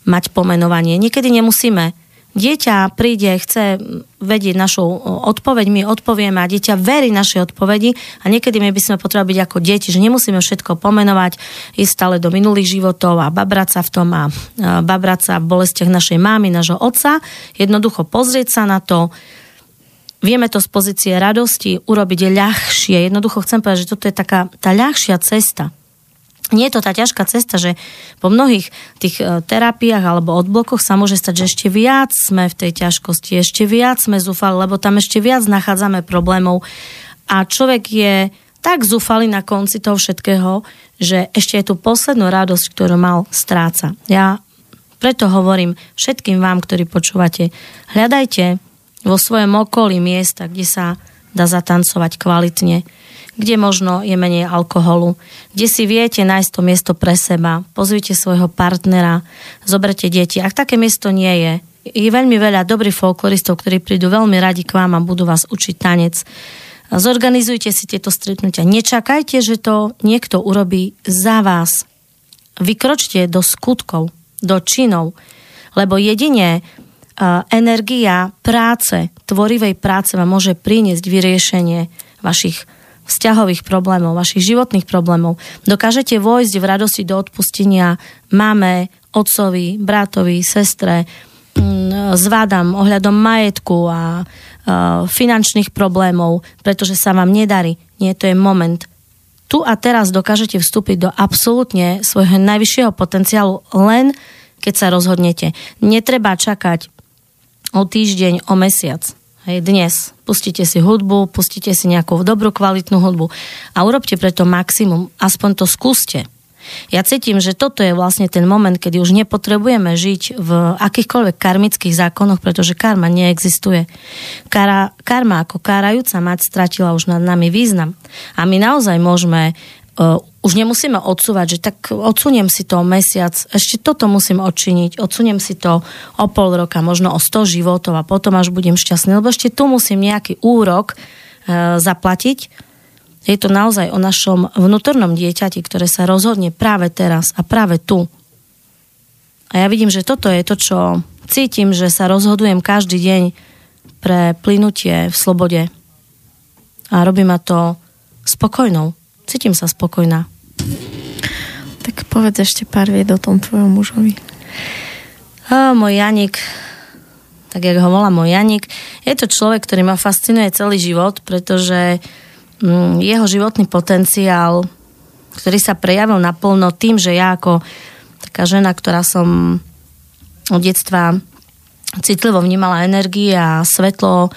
B: mať pomenovanie. Niekedy nemusíme dieťa príde, chce vedieť našu odpoveď, my odpovieme a dieťa verí našej odpovedi a niekedy my by sme potrebovali byť ako deti, že nemusíme všetko pomenovať, ísť stále do minulých životov a babrať sa v tom a babrať sa v bolestiach našej mámy, nášho otca. Jednoducho pozrieť sa na to, vieme to z pozície radosti urobiť ľahšie. Jednoducho chcem povedať, že toto je taká tá ľahšia cesta nie je to tá ťažká cesta, že po mnohých tých e, terapiách alebo odblokoch sa môže stať, že ešte viac sme v tej ťažkosti, ešte viac sme zúfali, lebo tam ešte viac nachádzame problémov a človek je tak zúfalý na konci toho všetkého, že ešte je tu poslednú radosť, ktorú mal stráca. Ja preto hovorím všetkým vám, ktorí počúvate, hľadajte vo svojom okolí miesta, kde sa dá zatancovať kvalitne kde možno je menej alkoholu, kde si viete nájsť to miesto pre seba, pozvite svojho partnera, zoberte deti. Ak také miesto nie je, je veľmi veľa dobrých folkloristov, ktorí prídu veľmi radi k vám a budú vás učiť tanec. Zorganizujte si tieto stretnutia. Nečakajte, že to niekto urobí za vás. Vykročte do skutkov, do činov, lebo jedine energia práce, tvorivej práce vám môže priniesť vyriešenie vašich vzťahových problémov, vašich životných problémov. Dokážete vojsť v radosti do odpustenia máme, otcovi, bratovi, sestre, mm, zvádam ohľadom majetku a finančných problémov, pretože sa vám nedarí. Nie, to je moment. Tu a teraz dokážete vstúpiť do absolútne svojho najvyššieho potenciálu len keď sa rozhodnete. Netreba čakať o týždeň, o mesiac. Hej, dnes pustite si hudbu, pustite si nejakú dobrú kvalitnú hudbu a urobte preto maximum, aspoň to skúste. Ja cítim, že toto je vlastne ten moment, kedy už nepotrebujeme žiť v akýchkoľvek karmických zákonoch, pretože karma neexistuje. Kara, karma ako kárajúca mať stratila už nad nami význam. A my naozaj môžeme uh, už nemusíme odsúvať, že tak odsuniem si to o mesiac, ešte toto musím odčiniť, odsuniem si to o pol roka, možno o 100 životov a potom až budem šťastný, lebo ešte tu musím nejaký úrok uh, zaplatiť. Je to naozaj o našom vnútornom dieťati, ktoré sa rozhodne práve teraz a práve tu. A ja vidím, že toto je to, čo cítim, že sa rozhodujem každý deň pre plynutie v slobode. A robí ma to spokojnou cítim sa spokojná.
A: Tak povedz ešte pár vied o tom tvojom mužovi.
B: A, môj Janik, tak jak ho volá môj Janik, je to človek, ktorý ma fascinuje celý život, pretože mm, jeho životný potenciál, ktorý sa prejavil naplno tým, že ja ako taká žena, ktorá som od detstva citlivo vnímala energie a svetlo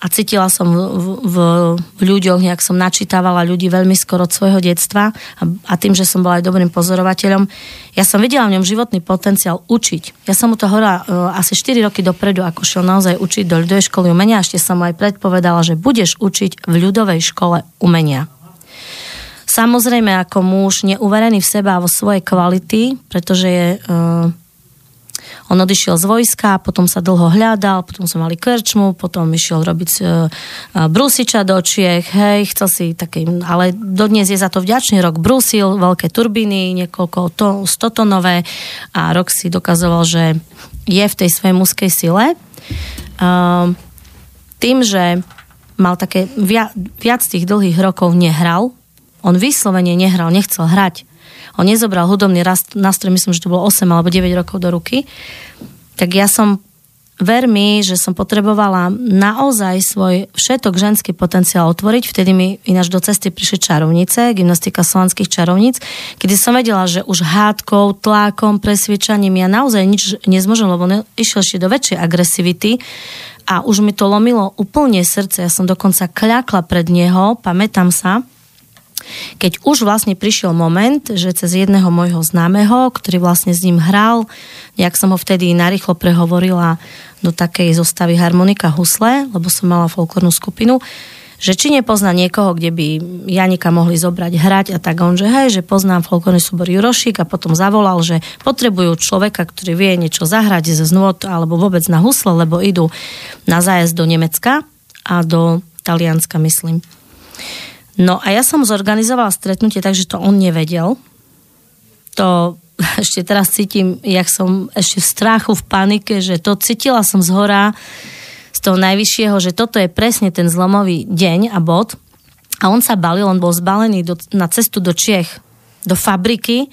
B: a cítila som v, v, v ľuďoch, nejak som načítavala ľudí veľmi skoro od svojho detstva a, a tým, že som bola aj dobrým pozorovateľom, ja som videla v ňom životný potenciál učiť. Ja som mu to hovorila uh, asi 4 roky dopredu, ako šiel naozaj učiť do ľudovej školy umenia. Ešte som mu aj predpovedala, že budeš učiť v ľudovej škole umenia. Samozrejme, ako muž neuverený v seba a vo svojej kvality, pretože je uh, on odišiel z vojska, potom sa dlho hľadal, potom sme mali krčmu, potom išiel robiť uh, brúsiča do Čiech, hej, chcel si taký, ale dodnes je za to vďačný rok brúsil, veľké turbíny, niekoľko to, stotonové a rok si dokazoval, že je v tej svojej mužskej sile. Uh, tým, že mal také viac, viac tých dlhých rokov nehral, on vyslovene nehral, nechcel hrať on nezobral hudobný nástroj, myslím, že to bolo 8 alebo 9 rokov do ruky, tak ja som ver že som potrebovala naozaj svoj všetok ženský potenciál otvoriť. Vtedy mi ináč do cesty prišli čarovnice, gymnastika slovanských čarovníc, kedy som vedela, že už hádkou, tlákom, presviečaním ja naozaj nič nezmôžem, lebo ne, išiel ešte do väčšej agresivity a už mi to lomilo úplne srdce. Ja som dokonca kľakla pred neho, pamätám sa, keď už vlastne prišiel moment, že cez jedného môjho známeho, ktorý vlastne s ním hral, nejak som ho vtedy narýchlo prehovorila do takej zostavy harmonika husle, lebo som mala folklórnu skupinu, že či nepozná niekoho, kde by Janika mohli zobrať hrať a tak on, že hej, že poznám folklórny súbor Jurošik a potom zavolal, že potrebujú človeka, ktorý vie niečo zahrať ze znôd alebo vôbec na husle, lebo idú na zájazd do Nemecka a do Talianska, myslím. No a ja som zorganizovala stretnutie, takže to on nevedel. To ešte teraz cítim, jak som ešte v strachu, v panike, že to cítila som z hora, z toho najvyššieho, že toto je presne ten zlomový deň a bod. A on sa balil, on bol zbalený do, na cestu do Čiech, do fabriky,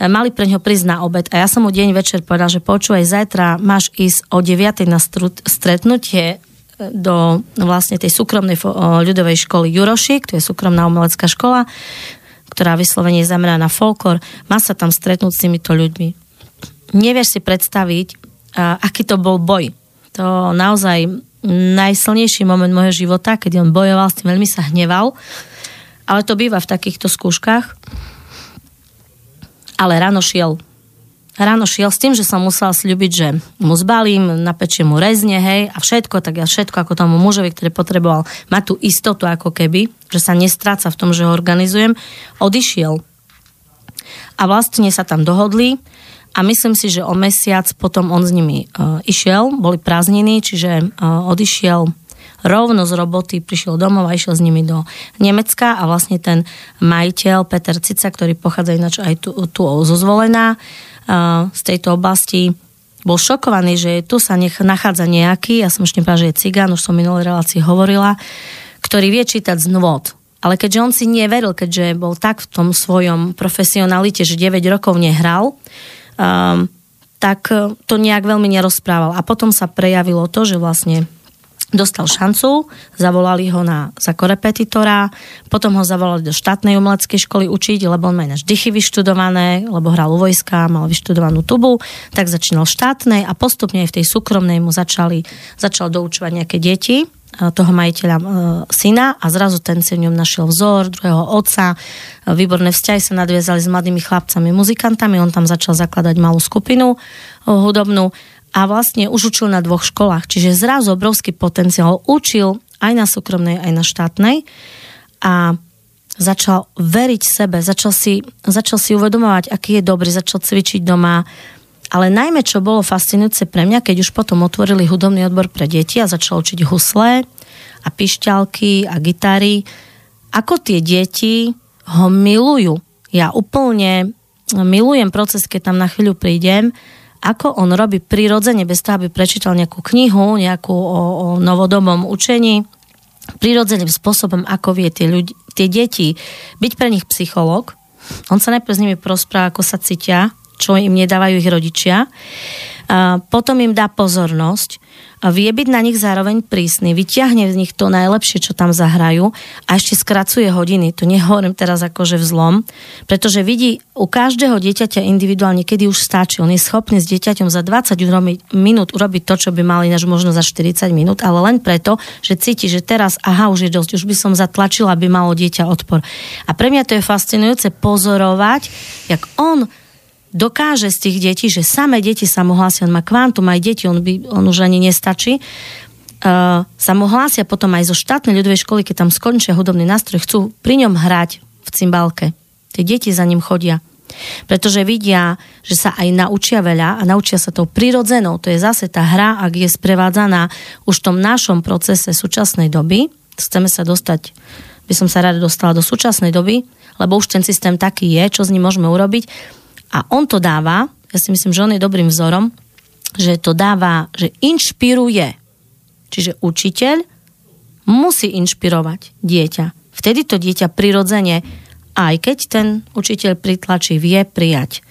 B: mali pre ňo prísť na obed a ja som mu deň večer povedal, že počúvaj, zajtra máš ísť o 9. na stretnutie do vlastne tej súkromnej ľudovej školy Jurošik, to je súkromná umelecká škola, ktorá vyslovene je zameraná na folklór. Má sa tam stretnúť s týmito ľuďmi. Nevieš si predstaviť, aký to bol boj. To naozaj najsilnejší moment môjho života, keď on bojoval s tým, veľmi sa hneval. Ale to býva v takýchto skúškach. Ale ráno šiel ráno šiel s tým, že som musela slúbiť, že mu zbalím, napečiem mu rezne, hej, a všetko, tak ja všetko ako tomu mužovi, ktorý potreboval mať tú istotu ako keby, že sa nestráca v tom, že ho organizujem, odišiel. A vlastne sa tam dohodli a myslím si, že o mesiac potom on s nimi uh, išiel, boli prázdniny, čiže uh, odišiel rovno z roboty, prišiel domov a išiel s nimi do Nemecka a vlastne ten majiteľ Peter Cica, ktorý pochádza ináč aj tu, tu zo zvolená, z tejto oblasti bol šokovaný, že tu sa nech nachádza nejaký, ja som ešte nepovedala, že je cigán, už som minulej relácii hovorila, ktorý vie čítať z nôd. Ale keďže on si neveril, keďže bol tak v tom svojom profesionalite, že 9 rokov nehral, um, tak to nejak veľmi nerozprával. A potom sa prejavilo to, že vlastne dostal šancu, zavolali ho na, za potom ho zavolali do štátnej umeleckej školy učiť, lebo on má ináč dychy vyštudované, lebo hral u vojska, mal vyštudovanú tubu, tak začínal štátnej a postupne aj v tej súkromnej mu začali, začal doučovať nejaké deti toho majiteľa e, syna a zrazu ten si v ňom našiel vzor druhého otca. Výborné vzťahy sa nadviazali s mladými chlapcami, muzikantami. On tam začal zakladať malú skupinu hudobnú a vlastne už učil na dvoch školách, čiže zrazu obrovský potenciál. Učil aj na súkromnej, aj na štátnej a začal veriť sebe, začal si, začal si uvedomovať, aký je dobrý, začal cvičiť doma. Ale najmä, čo bolo fascinujúce pre mňa, keď už potom otvorili hudobný odbor pre deti a začal učiť husle a pišťalky a gitary, ako tie deti ho milujú. Ja úplne milujem proces, keď tam na chvíľu prídem ako on robí prirodzene, bez toho, aby prečítal nejakú knihu, nejakú o, o novodobom učení, prirodzeným spôsobom, ako vie tie, ľudí, tie deti byť pre nich psychológ. On sa najprv s nimi prospráva, ako sa cítia, čo im nedávajú ich rodičia. A potom im dá pozornosť vie byť na nich zároveň prísny, vyťahne z nich to najlepšie, čo tam zahrajú a ešte skracuje hodiny. To nehovorím teraz akože vzlom, pretože vidí u každého dieťaťa individuálne, kedy už stačí. On je schopný s dieťaťom za 20 minút urobiť to, čo by mali ináč možno za 40 minút, ale len preto, že cíti, že teraz, aha, už je dosť, už by som zatlačila, aby malo dieťa odpor. A pre mňa to je fascinujúce pozorovať, jak on dokáže z tých detí, že samé deti sa mu hlásia, on má kvantum aj deti, on, by, on už ani nestačí, uh, sa mu hlásia potom aj zo štátnej ľudovej školy, keď tam skončia hudobný nástroj, chcú pri ňom hrať v cymbálke. Tie deti za ním chodia. Pretože vidia, že sa aj naučia veľa a naučia sa tou prirodzenou. To je zase tá hra, ak je sprevádzaná už v tom našom procese súčasnej doby. Chceme sa dostať, by som sa rada dostala do súčasnej doby, lebo už ten systém taký je, čo s ním môžeme urobiť a on to dáva, ja si myslím, že on je dobrým vzorom, že to dáva, že inšpiruje. Čiže učiteľ musí inšpirovať dieťa. Vtedy to dieťa prirodzene, aj keď ten učiteľ pritlačí, vie prijať.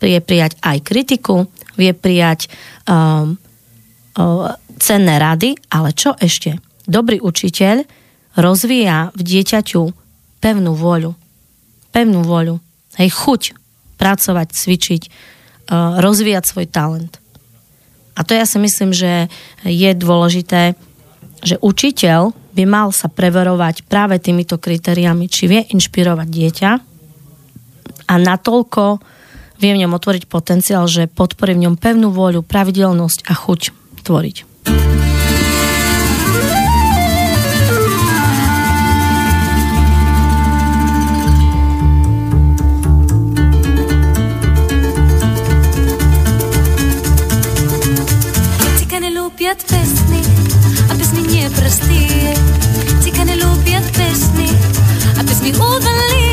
B: Vie prijať aj kritiku, vie prijať um, um,
C: cenné rady, ale čo ešte? Dobrý učiteľ rozvíja v dieťaťu pevnú voľu. Pevnú voľu. Hej, chuť pracovať, cvičiť, e, rozvíjať svoj talent. A to ja si myslím, že je dôležité, že učiteľ by mal sa preverovať práve týmito kritériami, či vie inšpirovať dieťa a natoľko vie v ňom otvoriť potenciál, že podporí v ňom pevnú vôľu, pravidelnosť a chuť tvoriť.
D: Σε κανέναν πιθανέστη, απ' εσύ με τον
C: ίδιο.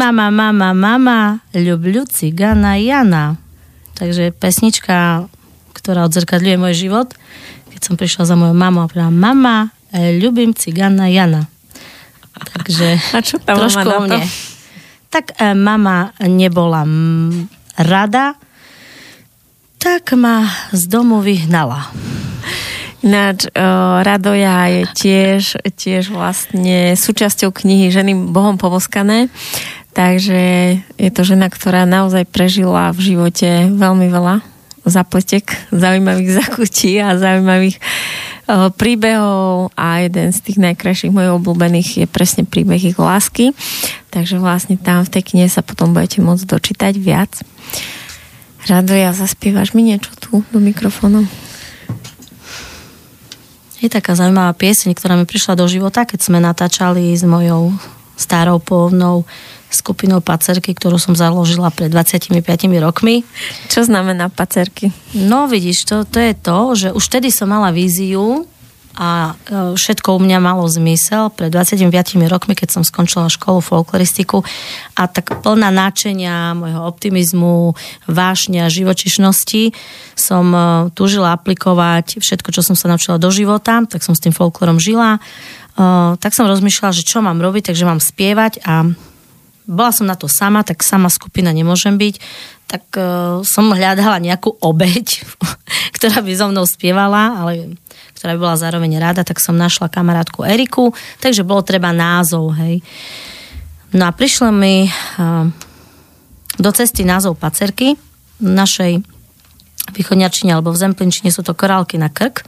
C: mama, mama, mama, ľubľu cigana Jana. Takže pesnička, ktorá odzrkadľuje môj život. Keď som prišla za mojou mamou a povedala, mama, eh, ľubím cigana Jana. Takže
A: a čo tá
C: trošku
A: mama
C: o mne. Tak e, mama nebola m- rada, tak ma z domu vyhnala.
A: Ináč, eh, Radoja je tiež, tiež vlastne súčasťou knihy Ženy Bohom povoskané. Takže je to žena, ktorá naozaj prežila v živote veľmi veľa zapletek, zaujímavých zakutí a zaujímavých uh, príbehov a jeden z tých najkrajších mojich obľúbených je presne príbeh ich lásky. Takže vlastne tam v tej knihe sa potom budete môcť dočítať viac. Rado Radoja, zaspievaš mi niečo tu do mikrofónu?
B: Je taká zaujímavá pieseň, ktorá mi prišla do života, keď sme natáčali s mojou starou povnou skupinou Pacerky, ktorú som založila pred 25 rokmi.
A: Čo znamená Pacerky?
B: No vidíš, to, to je to, že už vtedy som mala víziu a e, všetko u mňa malo zmysel. Pred 25 rokmi, keď som skončila školu folkloristiku a tak plná náčenia, môjho optimizmu, vášňa, živočišnosti som e, túžila aplikovať všetko, čo som sa naučila do života, tak som s tým folklorom žila. E, tak som rozmýšľala, že čo mám robiť, takže mám spievať a bola som na to sama, tak sama skupina nemôžem byť, tak som hľadala nejakú obeď, ktorá by so mnou spievala, ale ktorá by bola zároveň rada, tak som našla kamarátku Eriku, takže bolo treba názov, hej. No a prišlo mi uh, do cesty názov pacerky, našej východňačine alebo v Zemplinčine sú to korálky na krk, uh,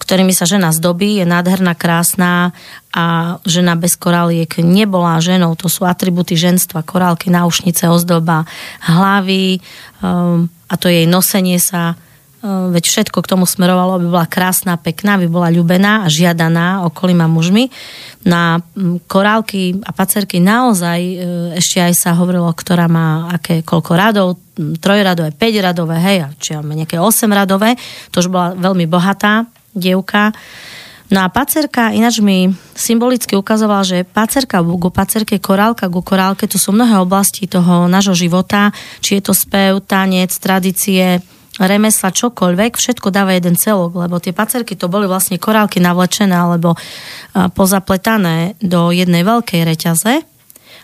B: ktorými sa žena zdobí, je nádherná, krásna a žena bez koráliek nebola ženou, to sú atributy ženstva, korálky, náušnice, ozdoba, hlavy um, a to jej nosenie sa Eh, veď všetko k tomu smerovalo, aby bola krásna, pekná, aby bola ľubená a žiadaná okolím mužmi. Na mm, korálky a pacerky naozaj eh, ešte aj sa hovorilo, ktorá má aké, koľko radov, mm, trojradové, 5 radové, hej, či nejaké 8 radové, to už bola veľmi bohatá dievka. No a pacerka ináč mi symbolicky ukazovala, že pacerka ku pacerke, korálka ku korálke, to sú mnohé oblasti toho nášho života, či je to spev, tanec, tradície, remesla, čokoľvek, všetko dáva jeden celok, lebo tie pacerky to boli vlastne korálky navlečené alebo pozapletané do jednej veľkej reťaze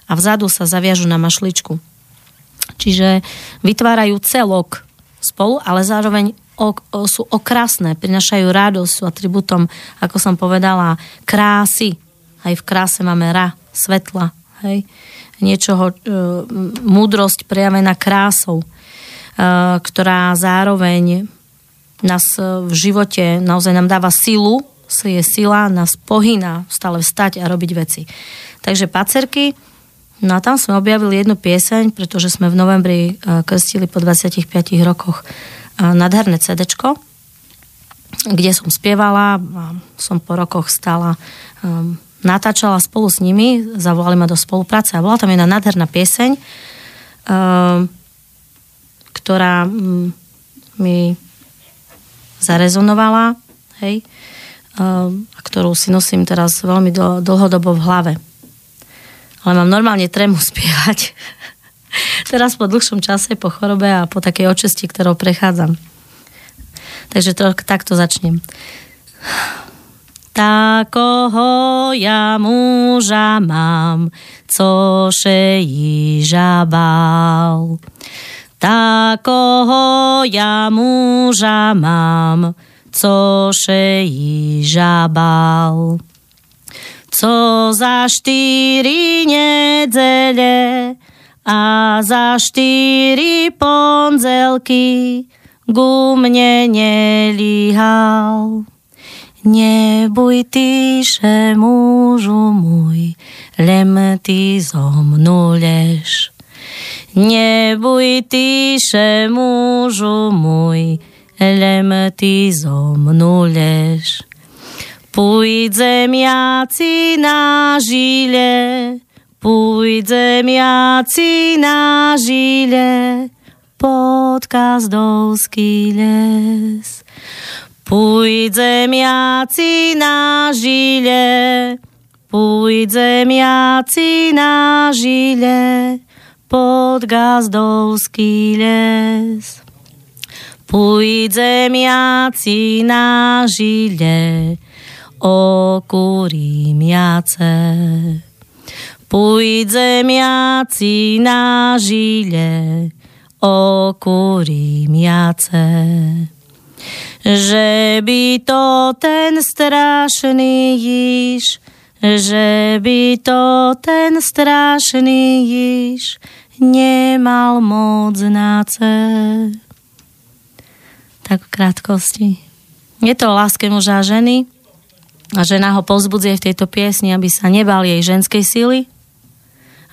B: a vzadu sa zaviažu na mašličku. Čiže vytvárajú celok spolu, ale zároveň o, sú okrasné, prinašajú radosť, sú atributom, ako som povedala, krásy. Aj v kráse máme ra, svetla, hej, niečoho, e, múdrosť prejavená krásou. Eh, ktorá zároveň nás v živote naozaj nám dáva silu, je sila, nás pohýna stále vstať a robiť veci. Takže pacerky, no a tam sme objavili jednu pieseň, pretože sme v novembri eh, krstili po 25 rokoch nádherné CD, kde som spievala som po rokoch stala natáčala spolu s nimi, zavolali ma do spolupráce a bola tam jedna nádherná pieseň, ktorá mm, mi zarezonovala, hej, ehm, a ktorú si nosím teraz veľmi dlhodobo v hlave. Ale mám normálne trému spievať. teraz po dlhšom čase, po chorobe a po takej očesti, ktorou prechádzam. Takže to, takto začnem. Takoho ja muža mám, cože jiža bál. Takoho ja muža mám, cože jí žabal. Co za štyri nedele a za štyri ponzelky ku mne nelíhal. Nebuj ty, že mužu môj, lem ty zo mnou. Nebuj tiše mužu môj, lem ty zo mnou lež. Pôjdem jaci na žile, pôjdem jaci na žile, pod kazdovský les. Pôjdem jaci na žile, pôjdem jaci na žile, pod gazdovský les. Pôjdem jaci na žile, okúrim jace. Pôjdem jaci na žile, okúrim jace. Že by to ten strašný již, že by to ten strašný již, nemal moc na tak v krátkosti. Je to o láske muža a ženy a žena ho povzbudzuje v tejto piesni, aby sa nebal jej ženskej síly,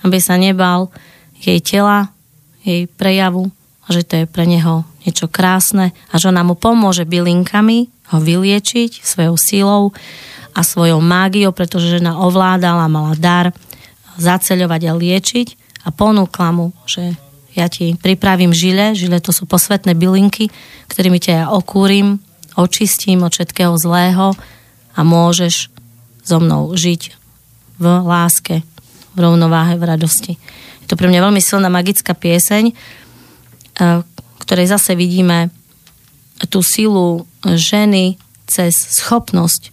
B: aby sa nebal jej tela, jej prejavu, že to je pre neho niečo krásne a že ona mu pomôže bylinkami ho vyliečiť svojou sílou a svojou mágiou, pretože žena ovládala, mala dar zaceľovať a liečiť a ponúkla mu, že ja ti pripravím žile, žile to sú posvetné bylinky, ktorými ťa ja okúrim, očistím od všetkého zlého a môžeš so mnou žiť v láske, v rovnováhe, v radosti. Je to pre mňa veľmi silná magická pieseň, ktorej zase vidíme tú silu ženy cez schopnosť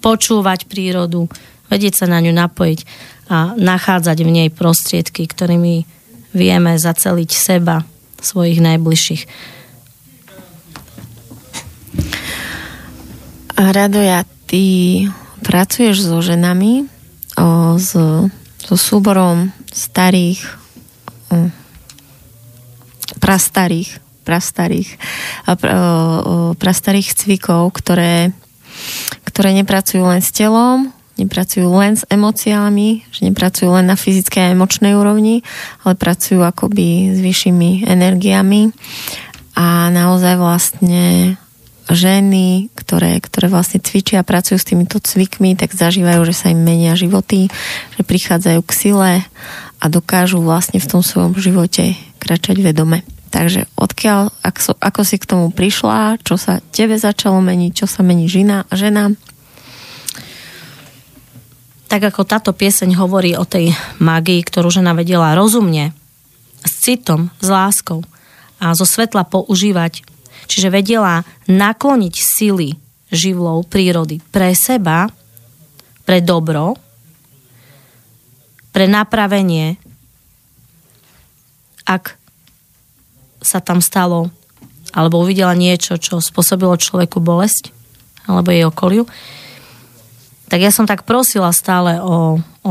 B: počúvať prírodu, vedieť sa na ňu napojiť a nachádzať v nej prostriedky, ktorými vieme zaceliť seba, svojich najbližších.
A: Radoja, ty pracuješ so ženami, o, s, so súborom starých, prastarých, prastarých, prastarých cvikov, ktoré, ktoré nepracujú len s telom, nepracujú len s emóciami, že nepracujú len na fyzickej a emočnej úrovni, ale pracujú akoby s vyššími energiami a naozaj vlastne ženy, ktoré, ktoré vlastne cvičia a pracujú s týmito cvikmi, tak zažívajú, že sa im menia životy, že prichádzajú k sile a dokážu vlastne v tom svojom živote kračať vedome. Takže odkiaľ, ako, ako si k tomu prišla, čo sa tebe začalo meniť, čo sa mení žena, žena?
B: Tak ako táto pieseň hovorí o tej magii, ktorú žena vedela rozumne, s citom, s láskou a zo svetla používať Čiže vedela nakloniť sily živlov prírody pre seba, pre dobro, pre napravenie, ak sa tam stalo alebo uvidela niečo, čo spôsobilo človeku bolesť alebo jej okoliu, tak ja som tak prosila stále o, o,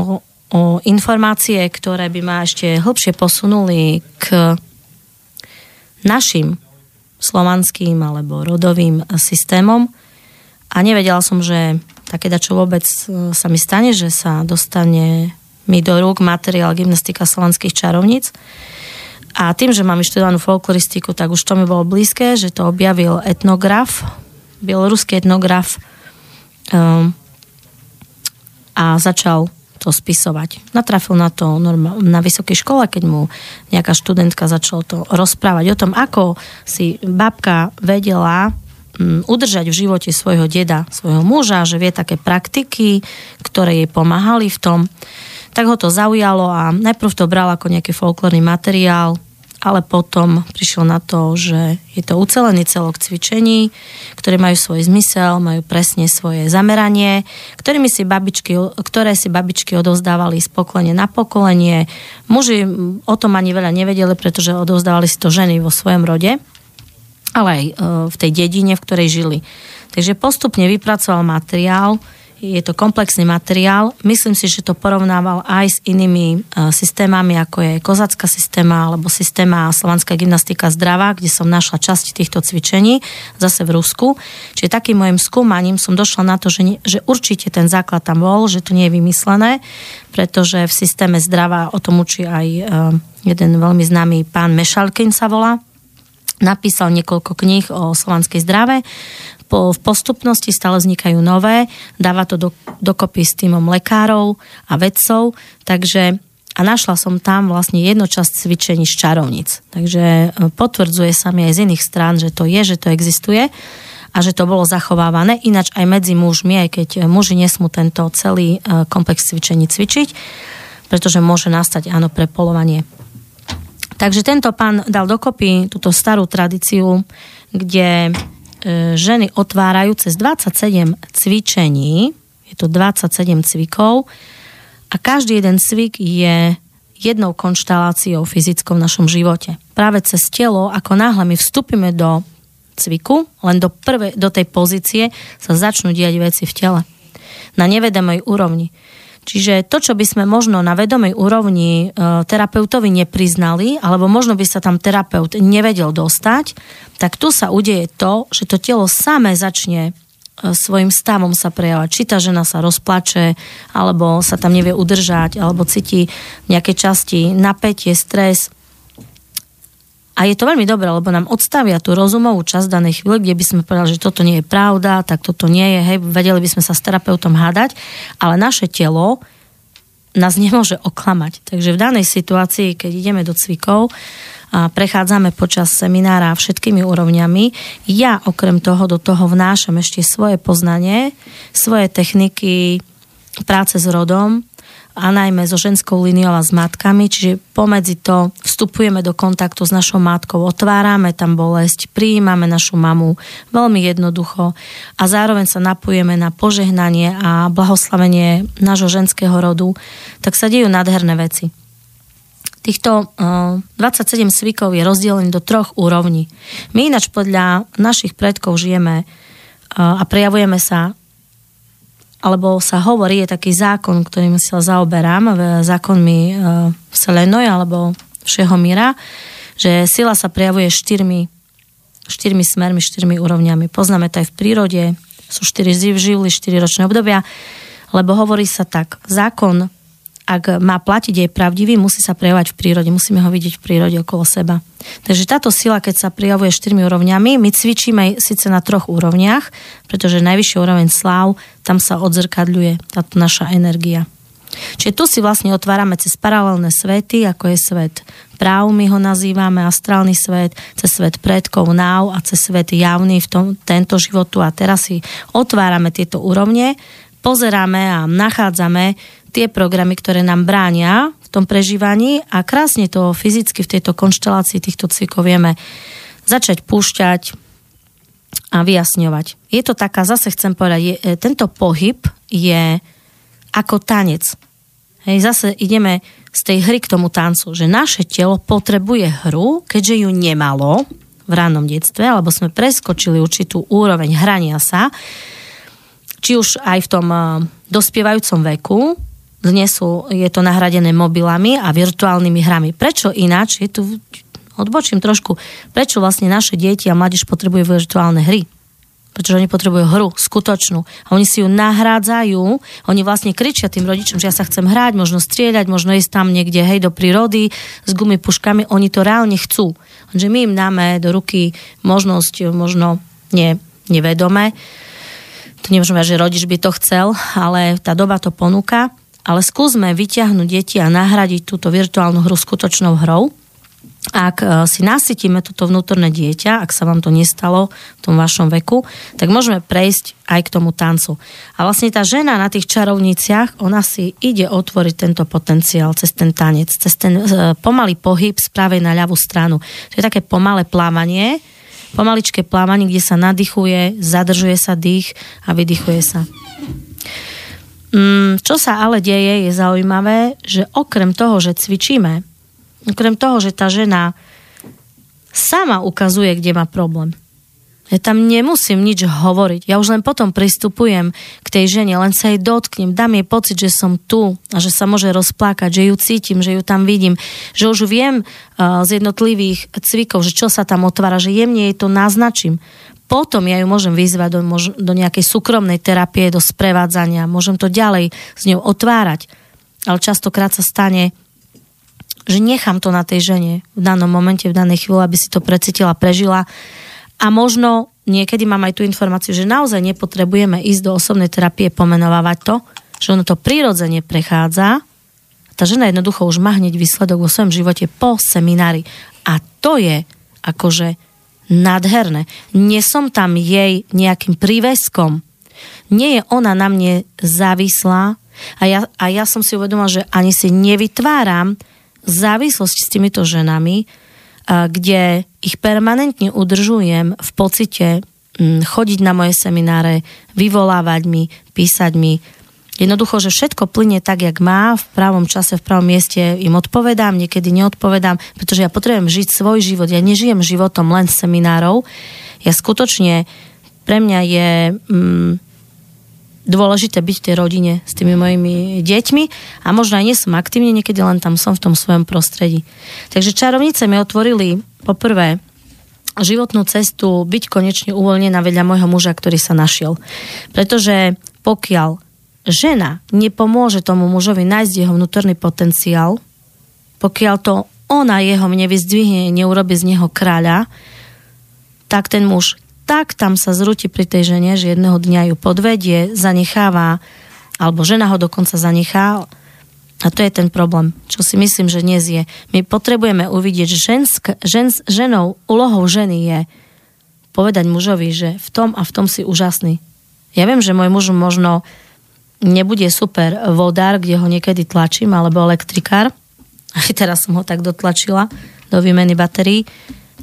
B: o informácie, ktoré by ma ešte hlbšie posunuli k našim slovanským alebo rodovým systémom a nevedela som, že také čo vôbec e, sa mi stane, že sa dostane mi do rúk materiál gymnastika slovanských čarovníc. A tým, že mám študovanú folkloristiku, tak už to mi bolo blízke, že to objavil etnograf, bieloruský etnograf um, a začal to spisovať. Natrafil na to na vysokej škole, keď mu nejaká študentka začala to rozprávať o tom, ako si babka vedela mm, udržať v živote svojho deda, svojho muža, že vie také praktiky, ktoré jej pomáhali v tom. Tak ho to zaujalo a najprv to bral ako nejaký folklórny materiál, ale potom prišiel na to, že je to ucelený celok cvičení, ktoré majú svoj zmysel, majú presne svoje zameranie, ktorými si babičky, ktoré si babičky odovzdávali z pokolenia na pokolenie. Muži o tom ani veľa nevedeli, pretože odovzdávali si to ženy vo svojom rode, ale aj e, v tej dedine, v ktorej žili. Takže postupne vypracoval materiál, je to komplexný materiál. Myslím si, že to porovnával aj s inými uh, systémami, ako je kozacká systéma alebo systéma slovanská gymnastika zdravá, kde som našla časť týchto cvičení, zase v Rusku. Čiže takým môjim skúmaním som došla na to, že, nie, že určite ten základ tam bol, že to nie je vymyslené, pretože v systéme zdravá o tom učí aj uh, jeden veľmi známy pán Mešalkin sa volá, napísal niekoľko kníh o slovanskej zdrave v postupnosti stále vznikajú nové, dáva to do, dokopy s týmom lekárov a vedcov, takže a našla som tam vlastne jednu časť cvičení z čarovnic. Takže e, potvrdzuje sa mi aj z iných strán, že to je, že to existuje a že to bolo zachovávané. Ináč aj medzi mužmi, aj keď muži nesmú tento celý e, komplex cvičení cvičiť, pretože môže nastať áno prepolovanie. Takže tento pán dal dokopy túto starú tradíciu, kde ženy otvárajú cez 27 cvičení, je to 27 cvikov a každý jeden cvik je jednou konštaláciou fyzickou v našom živote. Práve cez telo, ako náhle my vstúpime do cviku, len do, prvé, do tej pozície sa začnú diať veci v tele. Na nevedomej úrovni. Čiže to, čo by sme možno na vedomej úrovni e, terapeutovi nepriznali, alebo možno by sa tam terapeut nevedel dostať, tak tu sa udeje to, že to telo samé začne e, svojim stavom sa prejavovať. Či tá žena sa rozplače, alebo sa tam nevie udržať, alebo cíti nejaké časti napätie, stres. A je to veľmi dobré, lebo nám odstavia tú rozumovú časť danej chvíli, kde by sme povedali, že toto nie je pravda, tak toto nie je, hej, vedeli by sme sa s terapeutom hádať, ale naše telo nás nemôže oklamať. Takže v danej situácii, keď ideme do cvikov, a prechádzame počas seminára všetkými úrovňami. Ja okrem toho do toho vnášam ešte svoje poznanie, svoje techniky práce s rodom, a najmä so ženskou líniou a s matkami, čiže pomedzi to vstupujeme do kontaktu s našou matkou, otvárame tam bolesť, prijímame našu mamu veľmi jednoducho a zároveň sa napojeme na požehnanie a blahoslavenie nášho ženského rodu, tak sa dejú nádherné veci. Týchto uh, 27 svykov je rozdelený do troch úrovní. My ináč podľa našich predkov žijeme uh, a prejavujeme sa alebo sa hovorí, je taký zákon, ktorým sa zaoberám, zákonmi e, Selenoj alebo všeho míra, že sila sa prejavuje štyrmi, štyrmi smermi, štyrmi úrovňami. Poznáme to aj v prírode, sú štyri živly, štyri ročné obdobia, lebo hovorí sa tak, zákon ak má platiť, je pravdivý, musí sa prejavovať v prírode, musíme ho vidieť v prírode okolo seba. Takže táto sila, keď sa prijavuje štyrmi úrovňami, my cvičíme síce na troch úrovniach, pretože najvyššia úroveň sláv, tam sa odzrkadľuje táto naša energia. Čiže tu si vlastne otvárame cez paralelné svety, ako je svet práv, my ho nazývame, astrálny svet, cez svet predkov, náv a cez svet javný v tom, tento životu. A teraz si otvárame tieto úrovne, pozeráme a nachádzame tie programy, ktoré nám bránia v tom prežívaní a krásne to fyzicky v tejto konštelácii týchto cvikov vieme začať púšťať a vyjasňovať. Je to taká, zase chcem povedať, je, e, tento pohyb je ako tanec. Hej, zase ideme z tej hry k tomu tancu, že naše telo potrebuje hru, keďže ju nemalo v rannom detstve, alebo sme preskočili určitú úroveň hrania sa, či už aj v tom e, dospievajúcom veku, dnes sú, je to nahradené mobilami a virtuálnymi hrami. Prečo ináč? Je tu, odbočím trošku, prečo vlastne naše deti a mladíž potrebujú virtuálne hry? pretože oni potrebujú hru, skutočnú. A oni si ju nahrádzajú, oni vlastne kričia tým rodičom, že ja sa chcem hrať, možno strieľať, možno ísť tam niekde, hej, do prírody s gumy puškami, oni to reálne chcú. Že my im dáme do ruky možnosť, možno nie, nevedome, to nemôžeme že rodič by to chcel, ale tá doba to ponúka ale skúsme vyťahnuť deti a nahradiť túto virtuálnu hru skutočnou hrou. Ak e, si nasytíme toto vnútorné dieťa, ak sa vám to nestalo v tom vašom veku, tak môžeme prejsť aj k tomu tancu. A vlastne tá žena na tých čarovniciach, ona si ide otvoriť tento potenciál cez ten tanec, cez ten e, pomalý pohyb z pravej na ľavú stranu. To je také pomalé plávanie, pomaličké plávanie, kde sa nadýchuje, zadržuje sa dých a vydychuje sa. Mm, čo sa ale deje, je zaujímavé, že okrem toho, že cvičíme, okrem toho, že tá žena sama ukazuje, kde má problém. Ja tam nemusím nič hovoriť. Ja už len potom pristupujem k tej žene, len sa jej dotknem, dám jej pocit, že som tu a že sa môže rozplakať, že ju cítim, že ju tam vidím, že už viem uh, z jednotlivých cvikov, že čo sa tam otvára, že jemne jej to naznačím potom ja ju môžem vyzvať do, do nejakej súkromnej terapie, do sprevádzania, môžem to ďalej s ňou otvárať. Ale častokrát sa stane, že nechám to na tej žene v danom momente, v danej chvíli, aby si to precítila, prežila. A možno niekedy mám aj tú informáciu, že naozaj nepotrebujeme ísť do osobnej terapie, pomenovávať to, že ono to prirodzene prechádza. Tá žena jednoducho už má hneď výsledok vo svojom živote po seminári. A to je akože nádherné. Nie som tam jej nejakým príveskom. Nie je ona na mne závislá a ja, a ja som si uvedomila, že ani si nevytváram závislosť s týmito ženami, kde ich permanentne udržujem v pocite chodiť na moje semináre, vyvolávať mi, písať mi, Jednoducho, že všetko plyne tak, jak má, v pravom čase, v pravom mieste im odpovedám, niekedy neodpovedám, pretože ja potrebujem žiť svoj život. Ja nežijem životom len seminárov. Ja skutočne, pre mňa je mm, dôležité byť v tej rodine s tými mojimi deťmi a možno aj nie som aktívne, niekedy len tam som v tom svojom prostredí. Takže čarovnice mi otvorili poprvé životnú cestu byť konečne uvoľnená vedľa môjho muža, ktorý sa našiel. Pretože pokiaľ žena nepomôže tomu mužovi nájsť jeho vnútorný potenciál, pokiaľ to ona jeho nevyzdvihne, neurobi z neho kráľa, tak ten muž tak tam sa zrúti pri tej žene, že jedného dňa ju podvedie, zanecháva, alebo žena ho dokonca zanechá. A to je ten problém, čo si myslím, že dnes je. My potrebujeme uvidieť, že žensk, žen, ženou, úlohou ženy je povedať mužovi, že v tom a v tom si úžasný. Ja viem, že môj muž možno nebude super vodár, kde ho niekedy tlačím, alebo elektrikár. Aj teraz som ho tak dotlačila do výmeny batérií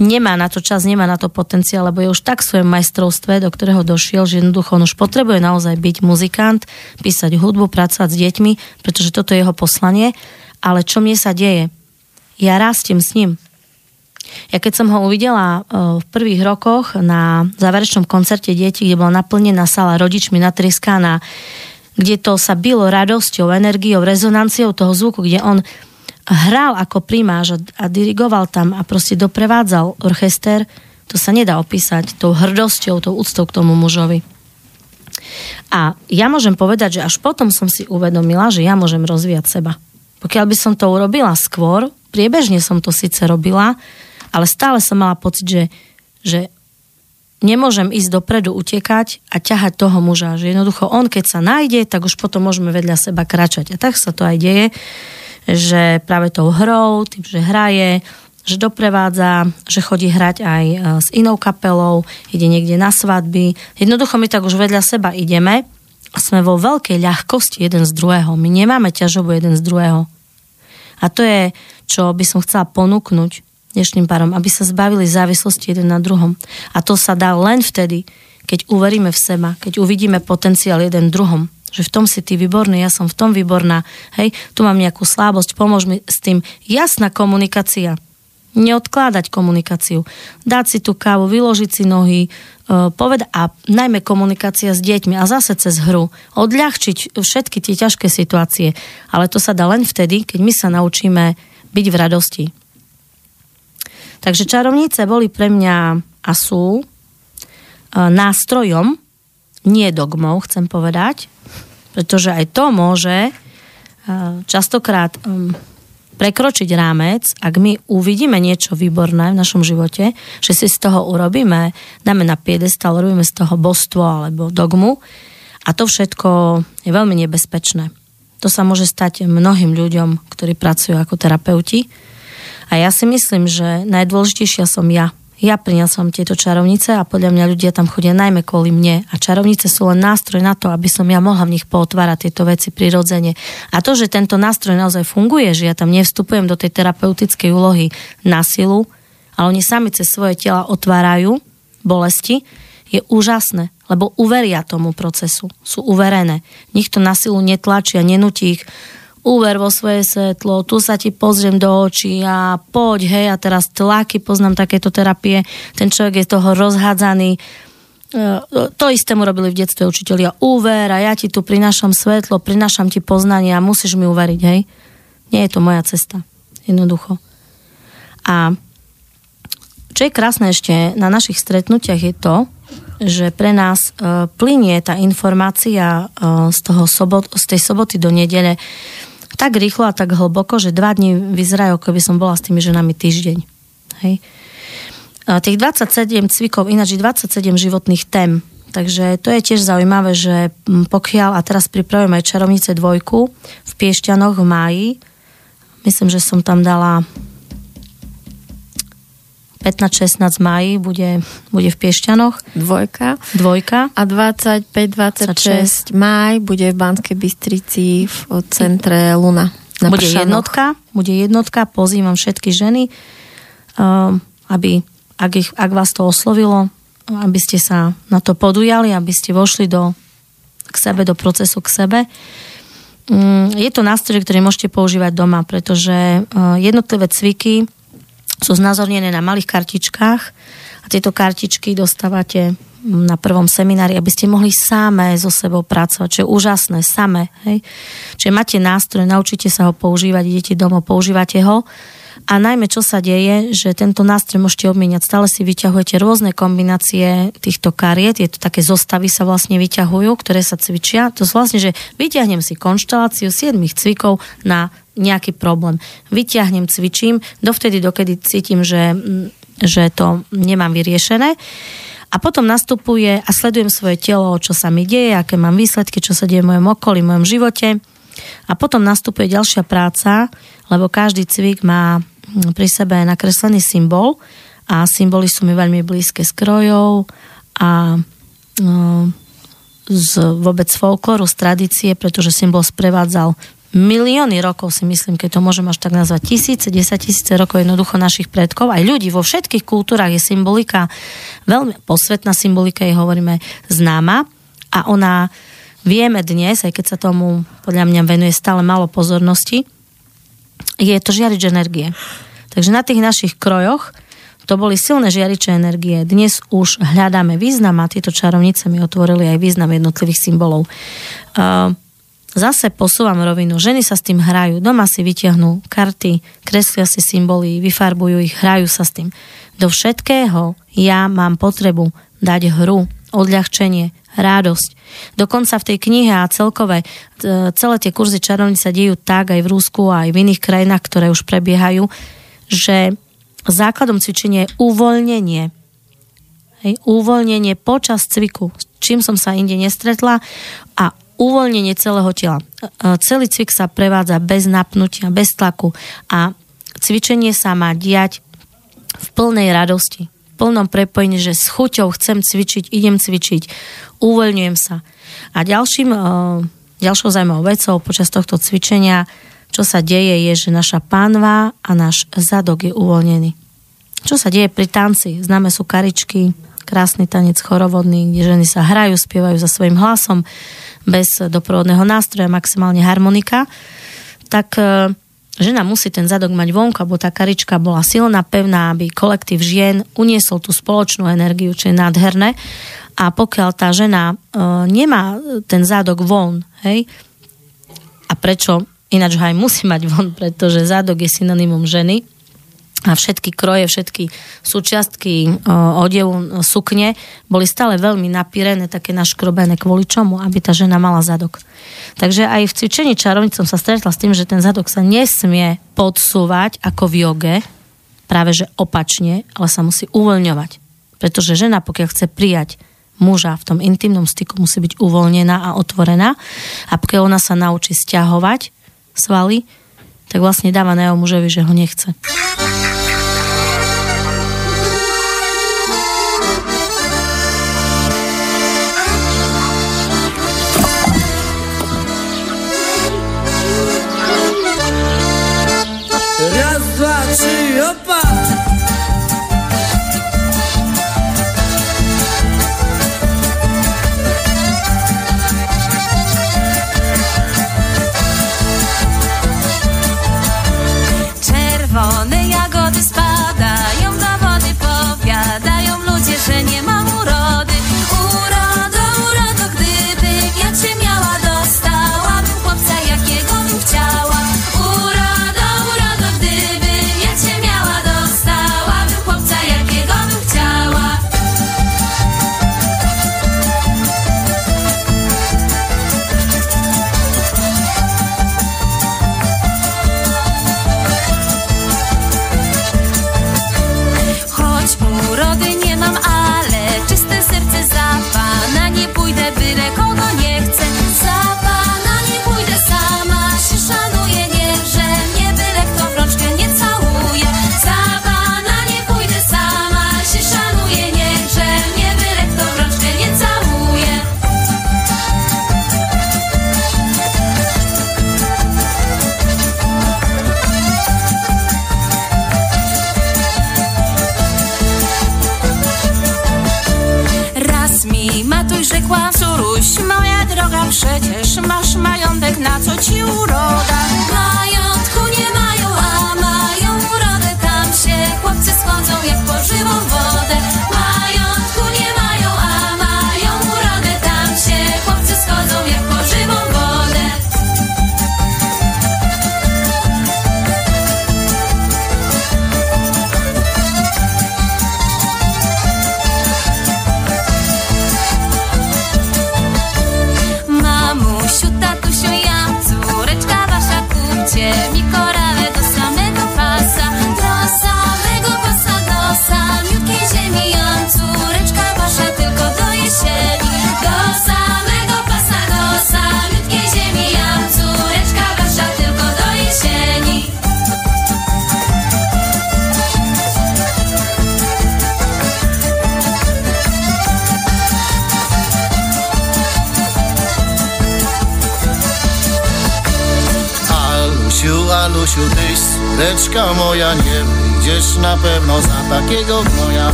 B: nemá na to čas, nemá na to potenciál, lebo je už tak v svojom majstrovstve, do ktorého došiel, že jednoducho on už potrebuje naozaj byť muzikant, písať hudbu, pracovať s deťmi, pretože toto je jeho poslanie. Ale čo mne sa deje? Ja rástiem s ním. Ja keď som ho uvidela e, v prvých rokoch na záverečnom koncerte detí, kde bola naplnená sala rodičmi natriskaná, kde to sa bylo radosťou, energiou, rezonanciou toho zvuku, kde on hral ako primáž a, a dirigoval tam a proste doprevádzal orchester, to sa nedá opísať tou hrdosťou, tou úctou k tomu mužovi. A ja môžem povedať, že až potom som si uvedomila, že ja môžem rozvíjať seba. Pokiaľ by som to urobila skôr, priebežne som to síce robila, ale stále som mala pocit, že, že nemôžem ísť dopredu, utekať a ťahať toho muža. Že jednoducho on, keď sa nájde, tak už potom môžeme vedľa seba kračať. A tak sa to aj deje že práve tou hrou, tým, že hraje, že doprevádza, že chodí hrať aj e, s inou kapelou, ide niekde na svadby. Jednoducho my tak už vedľa seba ideme a sme vo veľkej ľahkosti jeden z druhého. My nemáme ťažobu jeden z druhého. A to je, čo by som chcela ponúknuť dnešným párom, aby sa zbavili závislosti jeden na druhom. A to sa dá len vtedy, keď uveríme v seba, keď uvidíme potenciál jeden v druhom že v tom si ty výborný, ja som v tom výborná, hej, tu mám nejakú slabosť, pomôž mi s tým. Jasná komunikácia. Neodkládať komunikáciu. Dať si tú kávu, vyložiť si nohy, uh, poved a najmä komunikácia s deťmi a zase cez hru. Odľahčiť všetky tie ťažké situácie. Ale to sa dá len vtedy, keď my sa naučíme byť v radosti. Takže čarovnice boli pre mňa a sú uh, nástrojom, nie dogmou, chcem povedať, pretože aj to môže eh, častokrát mm, prekročiť rámec, ak my uvidíme niečo výborné v našom živote, že si z toho urobíme, dáme na piedestal, robíme z toho božstvo alebo dogmu a to všetko je veľmi nebezpečné. To sa môže stať mnohým ľuďom, ktorí pracujú ako terapeuti. A ja si myslím, že najdôležitejšia som ja ja priniesam tieto čarovnice a podľa mňa ľudia tam chodia najmä kvôli mne. A čarovnice sú len nástroj na to, aby som ja mohla v nich pootvárať tieto veci prirodzene. A to, že tento nástroj naozaj funguje, že ja tam nevstupujem do tej terapeutickej úlohy na silu, ale oni sami cez svoje tela otvárajú bolesti, je úžasné, lebo uveria tomu procesu, sú uverené. Nikto na silu netlačí a nenutí ich úver vo svoje svetlo, tu sa ti pozriem do očí a poď, hej, a teraz tlaky, poznám takéto terapie, ten človek je toho rozhádzaný. E, to isté mu robili v detstve učiteľia. Úver a ja ti tu prinášam svetlo, prinášam ti poznanie a musíš mi uveriť, hej. Nie je to moja cesta. Jednoducho. A čo je krásne ešte na našich stretnutiach je to, že pre nás e, plinie tá informácia e, z, toho sobot, z tej soboty do nedele tak rýchlo a tak hlboko, že dva dní vyzerajú, ako by som bola s tými ženami týždeň. Hej. A tých 27 cvikov, ináč 27 životných tém. Takže to je tiež zaujímavé, že pokiaľ, a teraz pripravujem aj čarovnice dvojku v Piešťanoch v máji, myslím, že som tam dala 15-16 mají bude, bude v Piešťanoch.
A: Dvojka.
B: Dvojka.
A: A 25-26 maj bude v Banskej Bystrici v centre Luna.
B: Na bude Pršanoch. jednotka, bude jednotka, pozývam všetky ženy, um, aby, ak, ich, ak vás to oslovilo, aby ste sa na to podujali, aby ste vošli do, k sebe, do procesu k sebe. Um, je to nástroj, ktorý môžete používať doma, pretože uh, jednotlivé cviky sú znázornené na malých kartičkách a tieto kartičky dostávate na prvom seminári, aby ste mohli samé so sebou pracovať, čo je úžasné, samé. Hej? Čiže máte nástroj, naučite sa ho používať, idete domov, používate ho a najmä čo sa deje, že tento nástroj môžete obmieniať, stále si vyťahujete rôzne kombinácie týchto kariet, je to také zostavy sa vlastne vyťahujú, ktoré sa cvičia. To sú vlastne, že vyťahnem si konšteláciu 7 cvikov na nejaký problém. Vyťahnem, cvičím, dovtedy, dokedy cítim, že, že to nemám vyriešené. A potom nastupuje a sledujem svoje telo, čo sa mi deje, aké mám výsledky, čo sa deje v mojom okolí, v mojom živote. A potom nastupuje ďalšia práca, lebo každý cvik má pri sebe nakreslený symbol a symboly sú mi veľmi blízke z krojov a no, z vôbec folklóru, z tradície, pretože symbol sprevádzal milióny rokov si myslím, keď to môžem až tak nazvať, tisíce, desať tisíce rokov jednoducho našich predkov, aj ľudí vo všetkých kultúrach je symbolika, veľmi posvetná symbolika je hovoríme známa. A ona vieme dnes, aj keď sa tomu podľa mňa venuje stále málo pozornosti, je to žiarič energie. Takže na tých našich krojoch to boli silné žiariče energie. Dnes už hľadáme význam a tieto čarovnice mi otvorili aj význam jednotlivých symbolov. Uh, Zase posúvam rovinu. Ženy sa s tým hrajú. Doma si vyťahnú karty, kreslia si symboly, vyfarbujú ich, hrajú sa s tým. Do všetkého ja mám potrebu dať hru, odľahčenie, radosť. Dokonca v tej knihe a celkové, celé tie kurzy čarovní sa dejú tak aj v Rúsku, aj v iných krajinách, ktoré už prebiehajú, že základom cvičenia je uvoľnenie. Hej, uvoľnenie počas cviku, s čím som sa inde nestretla a uvoľnenie celého tela. E, celý cvik sa prevádza bez napnutia, bez tlaku a cvičenie sa má diať v plnej radosti, plnom prepojení, že s chuťou chcem cvičiť, idem cvičiť, uvoľňujem sa. A ďalším, e, ďalšou zaujímavou vecou počas tohto cvičenia, čo sa deje, je, že naša pánva a náš zadok je uvoľnený. Čo sa deje pri tanci? Známe sú karičky, krásny tanec chorovodný, kde ženy sa hrajú, spievajú za svojim hlasom bez doprovodného nástroja, maximálne harmonika, tak e, žena musí ten zadok mať vonku, aby tá karička bola silná, pevná, aby kolektív žien uniesol tú spoločnú energiu, čo je nádherné. A pokiaľ tá žena e, nemá ten zadok von, hej, a prečo ináč ho aj musí mať von, pretože zadok je synonymum ženy, a všetky kroje, všetky súčiastky odevu, sukne boli stále veľmi napírené, také naškrobené kvôli čomu, aby tá žena mala zadok. Takže aj v cvičení čarovnic som sa stretla s tým, že ten zadok sa nesmie podsúvať ako v joge, práve že opačne, ale sa musí uvoľňovať. Pretože žena, pokiaľ chce prijať muža v tom intimnom styku, musí byť uvoľnená a otvorená. A pokiaľ ona sa naučí stiahovať svaly, tak vlastne dáva na jeho mužovi, že ho nechce.
C: Raz, dwa, trzy, opa!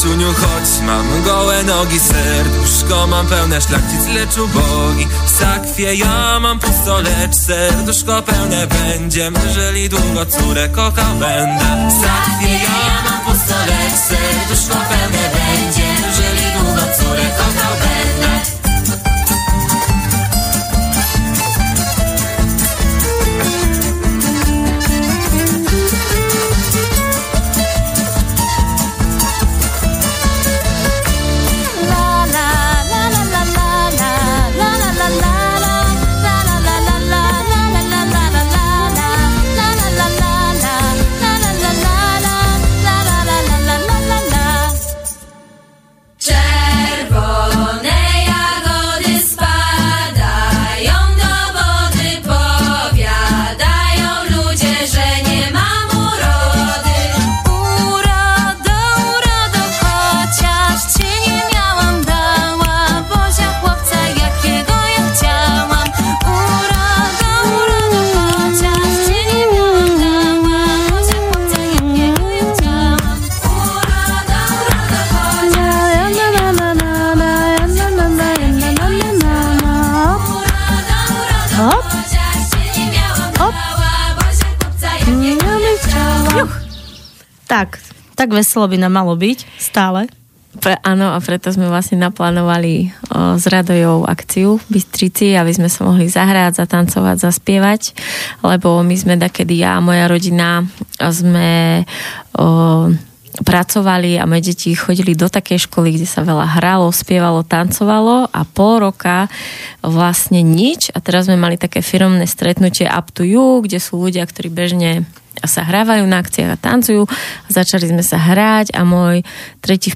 C: Teściuniu, chodź Mam gołe nogi, serduszko Mam pełne szlachcic, lecz ubogi. W sakwie ja mam pusto, lecz serduszko pełne będzie. Jeżeli długo córę kochał będę. W sakwie ja mam pusto, lecz serduszko pełne będzie. Jeżeli długo córę kochał będę
B: tak veselo by nám malo byť stále.
A: Pre, áno, a preto sme vlastne naplánovali o, s Radojou akciu v Bystrici, aby sme sa mohli zahrať, zatancovať, zaspievať, lebo my sme takedy, ja a moja rodina sme o, pracovali a moje deti chodili do takej školy, kde sa veľa hralo, spievalo, tancovalo a pol roka vlastne nič a teraz sme mali také firmné stretnutie Up to You, kde sú ľudia, ktorí bežne sa hrávajú na akciách a tancujú. Začali sme sa hrať a môj tretí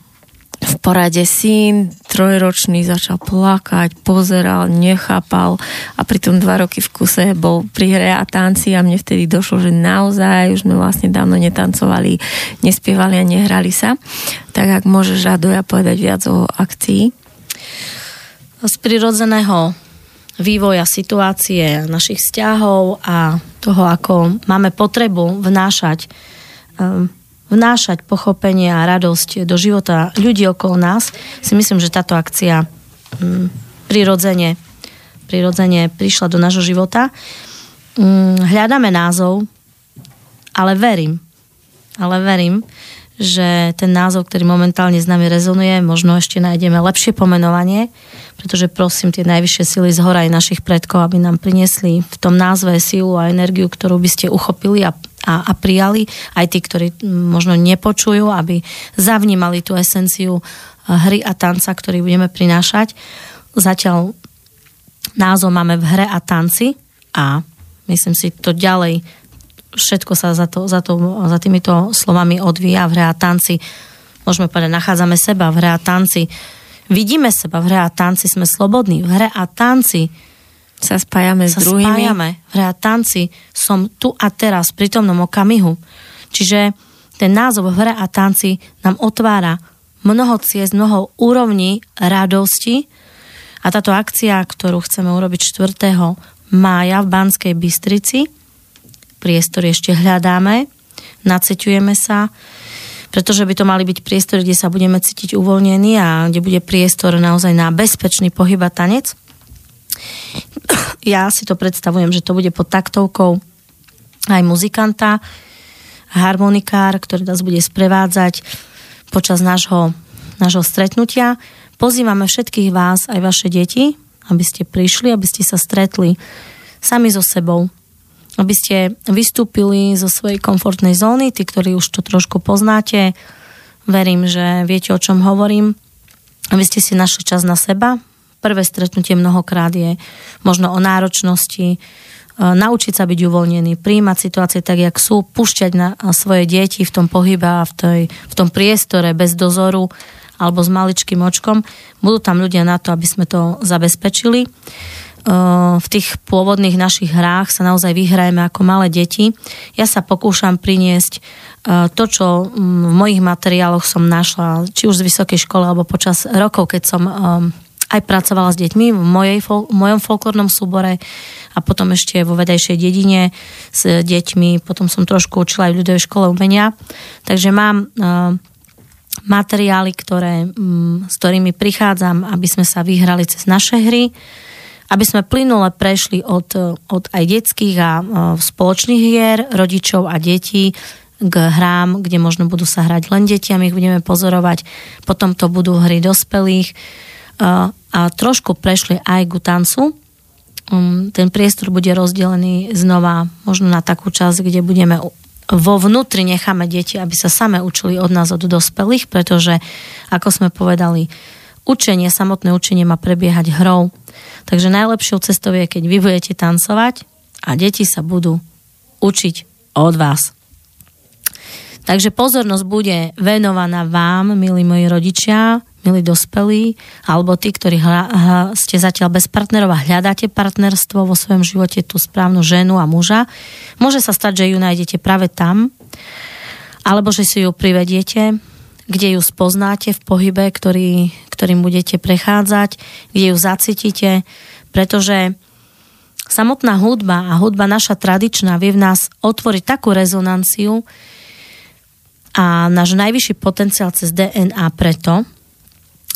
A: v porade syn, trojročný, začal plakať, pozeral, nechápal a pritom dva roky v kuse bol pri hre a tanci a mne vtedy došlo, že naozaj už sme vlastne dávno netancovali, nespievali a nehrali sa. Tak ak môžeš, Radoja, povedať viac o akcii?
B: Z prirodzeného vývoja situácie, našich vzťahov a toho, ako máme potrebu vnášať um, vnášať pochopenie a radosť do života ľudí okolo nás, si myslím, že táto akcia um, prirodzene, prirodzene prišla do nášho života. Um, hľadáme názov, ale verím, ale verím, že ten názov, ktorý momentálne s nami rezonuje, možno ešte nájdeme lepšie pomenovanie, pretože prosím tie najvyššie sily z hora aj našich predkov, aby nám priniesli v tom názve silu a energiu, ktorú by ste uchopili a, a, a prijali, aj tí, ktorí možno nepočujú, aby zavnímali tú esenciu hry a tanca, ktorý budeme prinášať. Zatiaľ názov máme v hre a tanci a myslím si to ďalej všetko sa za, to, za, to, za týmito slovami odvíja v hre a tanci. Môžeme povedať, nachádzame seba v hre a tanci. Vidíme seba v hre a tanci, sme slobodní. V hre a tanci
A: sa spájame
B: sa
A: s druhými.
B: spájame. V hre a tanci som tu a teraz, v prítomnom okamihu. Čiže ten názov v hre a tanci nám otvára mnoho ciest, mnoho úrovní radosti a táto akcia, ktorú chceme urobiť 4. mája v Banskej Bystrici, priestor ešte hľadáme, naceťujeme sa, pretože by to mali byť priestory, kde sa budeme cítiť uvoľnení a kde bude priestor naozaj na bezpečný pohyb a tanec. Ja si to predstavujem, že to bude pod taktovkou aj muzikanta, harmonikár, ktorý nás bude sprevádzať počas nášho, nášho stretnutia. Pozývame všetkých vás, aj vaše deti, aby ste prišli, aby ste sa stretli sami so sebou, aby ste vystúpili zo svojej komfortnej zóny, tí, ktorí už to trošku poznáte, verím, že viete, o čom hovorím, aby ste si našli čas na seba. Prvé stretnutie mnohokrát je možno o náročnosti, naučiť sa byť uvoľnený, príjmať situácie tak, jak sú, pušťať na svoje deti v tom pohybe a v, tej, v tom priestore bez dozoru alebo s maličkým očkom. Budú tam ľudia na to, aby sme to zabezpečili. V tých pôvodných našich hrách sa naozaj vyhrajeme ako malé deti. Ja sa pokúšam priniesť to, čo v mojich materiáloch som našla, či už z vysokej školy, alebo počas rokov, keď som aj pracovala s deťmi v, mojej, v mojom folklórnom súbore a potom ešte vo vedejšej dedine s deťmi. Potom som trošku učila aj v ľudovej škole umenia. Takže mám materiály, ktoré, mm, s ktorými prichádzam, aby sme sa vyhrali cez naše hry, aby sme plynule prešli od, od aj detských a spoločných hier, rodičov a detí k hrám, kde možno budú sa hrať len deti a my ich budeme pozorovať. Potom to budú hry dospelých a trošku prešli aj ku tancu. Um, ten priestor bude rozdelený znova možno na takú časť, kde budeme vo vnútri necháme deti, aby sa same učili od nás, od dospelých, pretože, ako sme povedali, učenie, samotné učenie má prebiehať hrou. Takže najlepšou cestou je, keď vy budete tancovať a deti sa budú učiť od vás. Takže pozornosť bude venovaná vám, milí moji rodičia, milí dospelí, alebo tí, ktorí hľa, ste zatiaľ bez partnerov a hľadáte partnerstvo vo svojom živote, tú správnu ženu a muža. Môže sa stať, že ju nájdete práve tam, alebo že si ju privediete, kde ju spoznáte v pohybe, ktorý, ktorým budete prechádzať, kde ju zacítite, pretože samotná hudba a hudba naša tradičná vie v nás otvoriť takú rezonanciu a náš najvyšší potenciál cez DNA preto,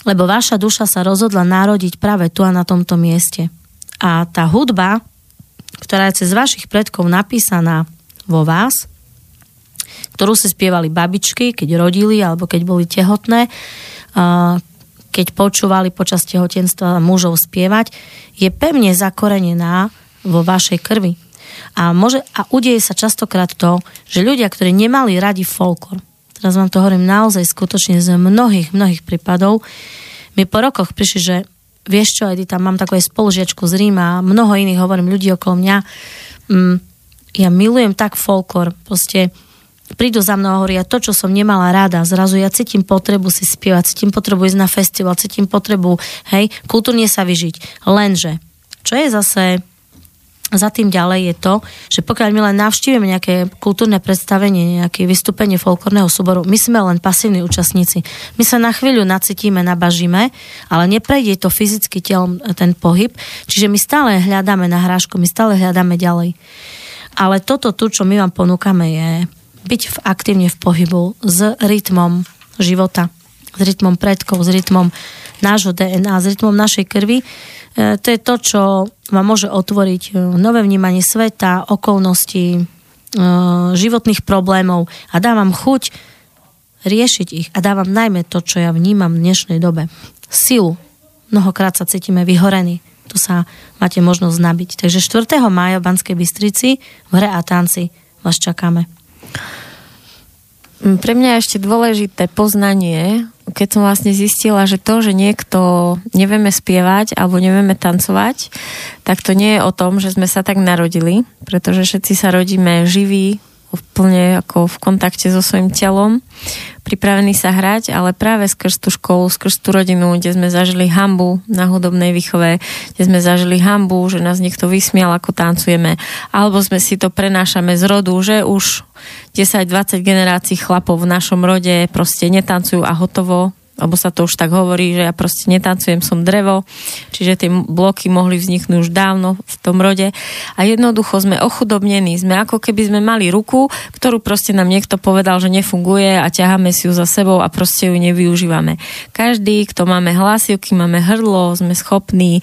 B: lebo vaša duša sa rozhodla narodiť práve tu a na tomto mieste. A tá hudba, ktorá je cez vašich predkov napísaná vo vás, ktorú si spievali babičky, keď rodili alebo keď boli tehotné, keď počúvali počas tehotenstva mužov spievať, je pevne zakorenená vo vašej krvi. A, môže, a udeje sa častokrát to, že ľudia, ktorí nemali radi folklor, teraz vám to hovorím naozaj skutočne z mnohých, mnohých prípadov, mi po rokoch prišli, že vieš čo, Edita, mám takú aj spolužiačku z Ríma a mnoho iných, hovorím, ľudí okolo mňa, mm, ja milujem tak folklor, proste prídu za mnou a hovoria to, čo som nemala rada. Zrazu ja cítim potrebu si spievať, cítim potrebu ísť na festival, cítim potrebu, hej, kultúrne sa vyžiť. Lenže, čo je zase za tým ďalej je to, že pokiaľ my len navštívime nejaké kultúrne predstavenie, nejaké vystúpenie folklórneho súboru, my sme len pasívni účastníci. My sa na chvíľu nacítime, nabažíme, ale neprejde to fyzicky telom ten pohyb, čiže my stále hľadáme na hrášku, my stále hľadáme ďalej. Ale toto tu, čo my vám ponúkame, je byť v, aktívne v pohybu s rytmom života, s rytmom predkov, s rytmom nášho DNA, s rytmom našej krvi, E, to je to, čo vám môže otvoriť e, nové vnímanie sveta, okolností, e, životných problémov a dávam chuť riešiť ich a dávam najmä to, čo ja vnímam v dnešnej dobe. Silu. Mnohokrát sa cítime vyhorení. Tu sa máte možnosť nabiť. Takže 4. mája v Banskej Bystrici v hre a tanci vás čakáme.
A: Pre mňa je ešte dôležité poznanie, keď som vlastne zistila, že to, že niekto nevieme spievať alebo nevieme tancovať, tak to nie je o tom, že sme sa tak narodili, pretože všetci sa rodíme živí, úplne ako v kontakte so svojím telom, pripravení sa hrať, ale práve skrz tú školu, skrz tú rodinu, kde sme zažili hambu na hudobnej výchove, kde sme zažili hambu, že nás niekto vysmial, ako tancujeme, alebo sme si to prenášame z rodu, že už 10-20 generácií chlapov v našom rode proste netancujú a hotovo, lebo sa to už tak hovorí, že ja proste netancujem, som drevo, čiže tie bloky mohli vzniknúť už dávno v tom rode. A jednoducho sme ochudobnení, sme ako keby sme mali ruku, ktorú proste nám niekto povedal, že nefunguje a ťaháme si ju za sebou a proste ju nevyužívame. Každý, kto máme hlasivky, máme hrdlo, sme schopní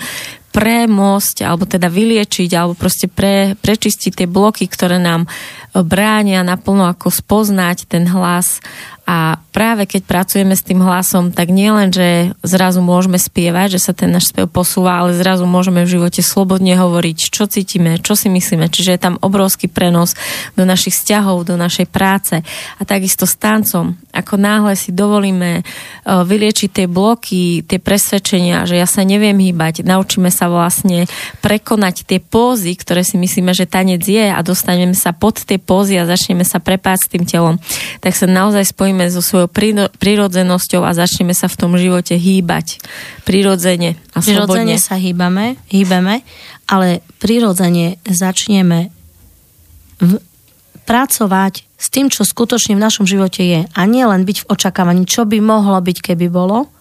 A: premosť, alebo teda vyliečiť, alebo proste pre, prečistiť tie bloky, ktoré nám bránia naplno ako spoznať ten hlas a práve keď pracujeme s tým hlasom, tak nielen, že zrazu môžeme spievať, že sa ten náš spev posúva, ale zrazu môžeme v živote slobodne hovoriť, čo cítime, čo si myslíme. Čiže je tam obrovský prenos do našich vzťahov, do našej práce. A takisto s tancom. Ako náhle si dovolíme e, vyliečiť tie bloky, tie presvedčenia, že ja sa neviem hýbať, naučíme sa vlastne prekonať tie pózy, ktoré si myslíme, že tanec je a dostaneme sa pod tie pózy a začneme sa prepáť s tým telom, tak sa naozaj spojíme spojíme so svojou prírodzenosťou a začneme sa v tom živote hýbať prirodzene a
B: slobodne. Prirodzene sa hýbame, hýbeme, ale prirodzene začneme v, pracovať s tým, čo skutočne v našom živote je. A nie len byť v očakávaní, čo by mohlo byť, keby bolo,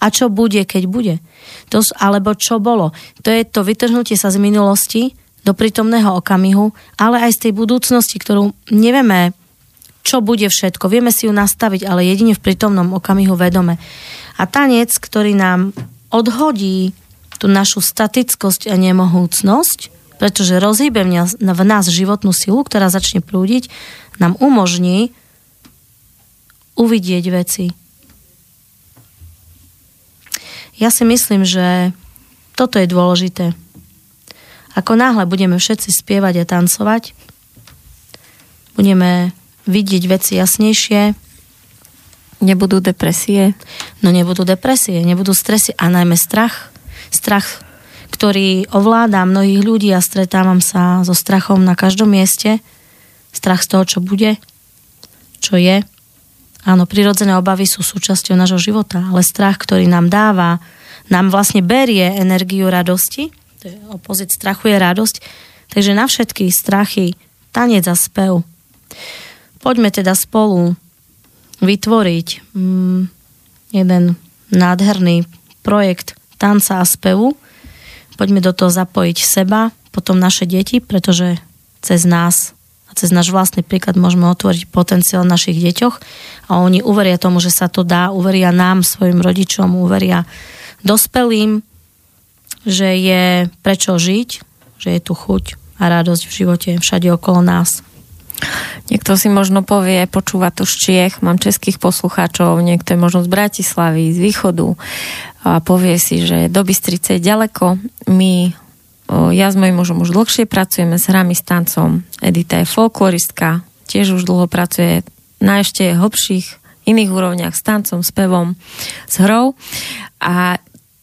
B: a čo bude, keď bude. To, alebo čo bolo. To je to vytrhnutie sa z minulosti do prítomného okamihu, ale aj z tej budúcnosti, ktorú nevieme čo bude všetko. Vieme si ju nastaviť, ale jedine v prítomnom okamihu vedome. A tanec, ktorý nám odhodí tú našu statickosť a nemohúcnosť, pretože rozhýbe v nás životnú silu, ktorá začne prúdiť, nám umožní uvidieť veci. Ja si myslím, že toto je dôležité. Ako náhle budeme všetci spievať a tancovať, budeme vidieť veci jasnejšie.
A: Nebudú depresie?
B: No nebudú depresie, nebudú stresy a najmä strach. Strach, ktorý ovláda mnohých ľudí a stretávam sa so strachom na každom mieste. Strach z toho, čo bude, čo je. Áno, prirodzené obavy sú súčasťou nášho života, ale strach, ktorý nám dáva, nám vlastne berie energiu radosti. To je opozit strachu je radosť. Takže na všetky strachy tanec a spev. Poďme teda spolu vytvoriť mm, jeden nádherný projekt tanca a spevu. Poďme do toho zapojiť seba, potom naše deti, pretože cez nás a cez náš vlastný príklad môžeme otvoriť potenciál našich deťoch a oni uveria tomu, že sa to dá, uveria nám, svojim rodičom, uveria dospelým, že je prečo žiť, že je tu chuť a radosť v živote všade okolo nás.
A: Niekto si možno povie, počúva to z Čiech, mám českých poslucháčov, niekto je možno z Bratislavy, z východu a povie si, že do Bystrice je ďaleko. My, ja s mojím mužom už dlhšie pracujeme s hrami, s tancom. Edita je folkloristka, tiež už dlho pracuje na ešte hlbších iných úrovniach s tancom, s pevom, s hrou. A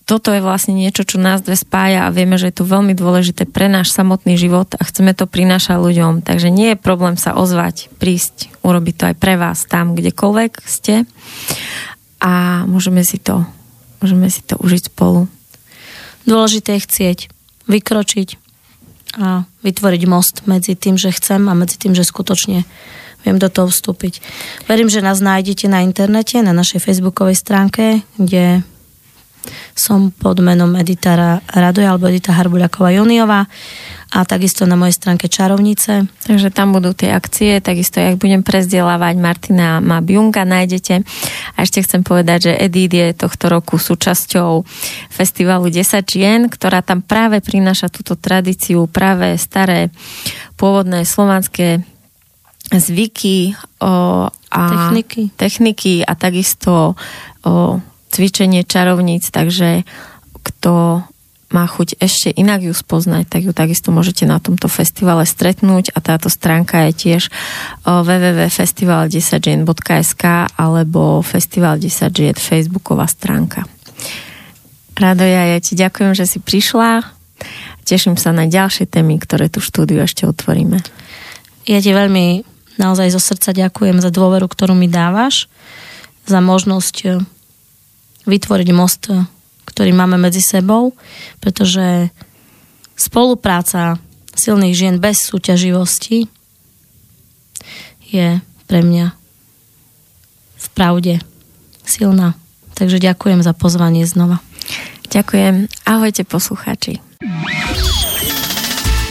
A: toto je vlastne niečo, čo nás dve spája a vieme, že je to veľmi dôležité pre náš samotný život a chceme to prinášať ľuďom. Takže nie je problém sa ozvať, prísť, urobiť to aj pre vás tam, kdekoľvek ste a môžeme si to, môžeme si to užiť spolu.
B: Dôležité je chcieť, vykročiť a vytvoriť most medzi tým, že chcem a medzi tým, že skutočne viem do toho vstúpiť. Verím, že nás nájdete na internete, na našej facebookovej stránke, kde som pod menom Edita Radoja alebo Edita Harbuľaková Juniová a takisto na mojej stránke Čarovnice.
A: Takže tam budú tie akcie, takisto jak budem prezdielávať Martina Mabjunga nájdete. A ešte chcem povedať, že Edit je tohto roku súčasťou festivalu 10 žien, ktorá tam práve prináša túto tradíciu, práve staré pôvodné slovanské zvyky o, a
B: techniky.
A: techniky a takisto o, cvičenie čarovníc, takže kto má chuť ešte inak ju spoznať, tak ju takisto môžete na tomto festivale stretnúť a táto stránka je tiež www.festival10žien.sk alebo Festival 10 žien Facebooková stránka. Radoja, ja ti ďakujem, že si prišla. Teším sa na ďalšie témy, ktoré tu štúdiu ešte otvoríme.
B: Ja ti veľmi naozaj zo srdca ďakujem za dôveru, ktorú mi dávaš, za možnosť vytvoriť most, ktorý máme medzi sebou, pretože spolupráca silných žien bez súťaživosti je pre mňa v pravde silná. Takže ďakujem za pozvanie znova.
A: Ďakujem. Ahojte poslucháči.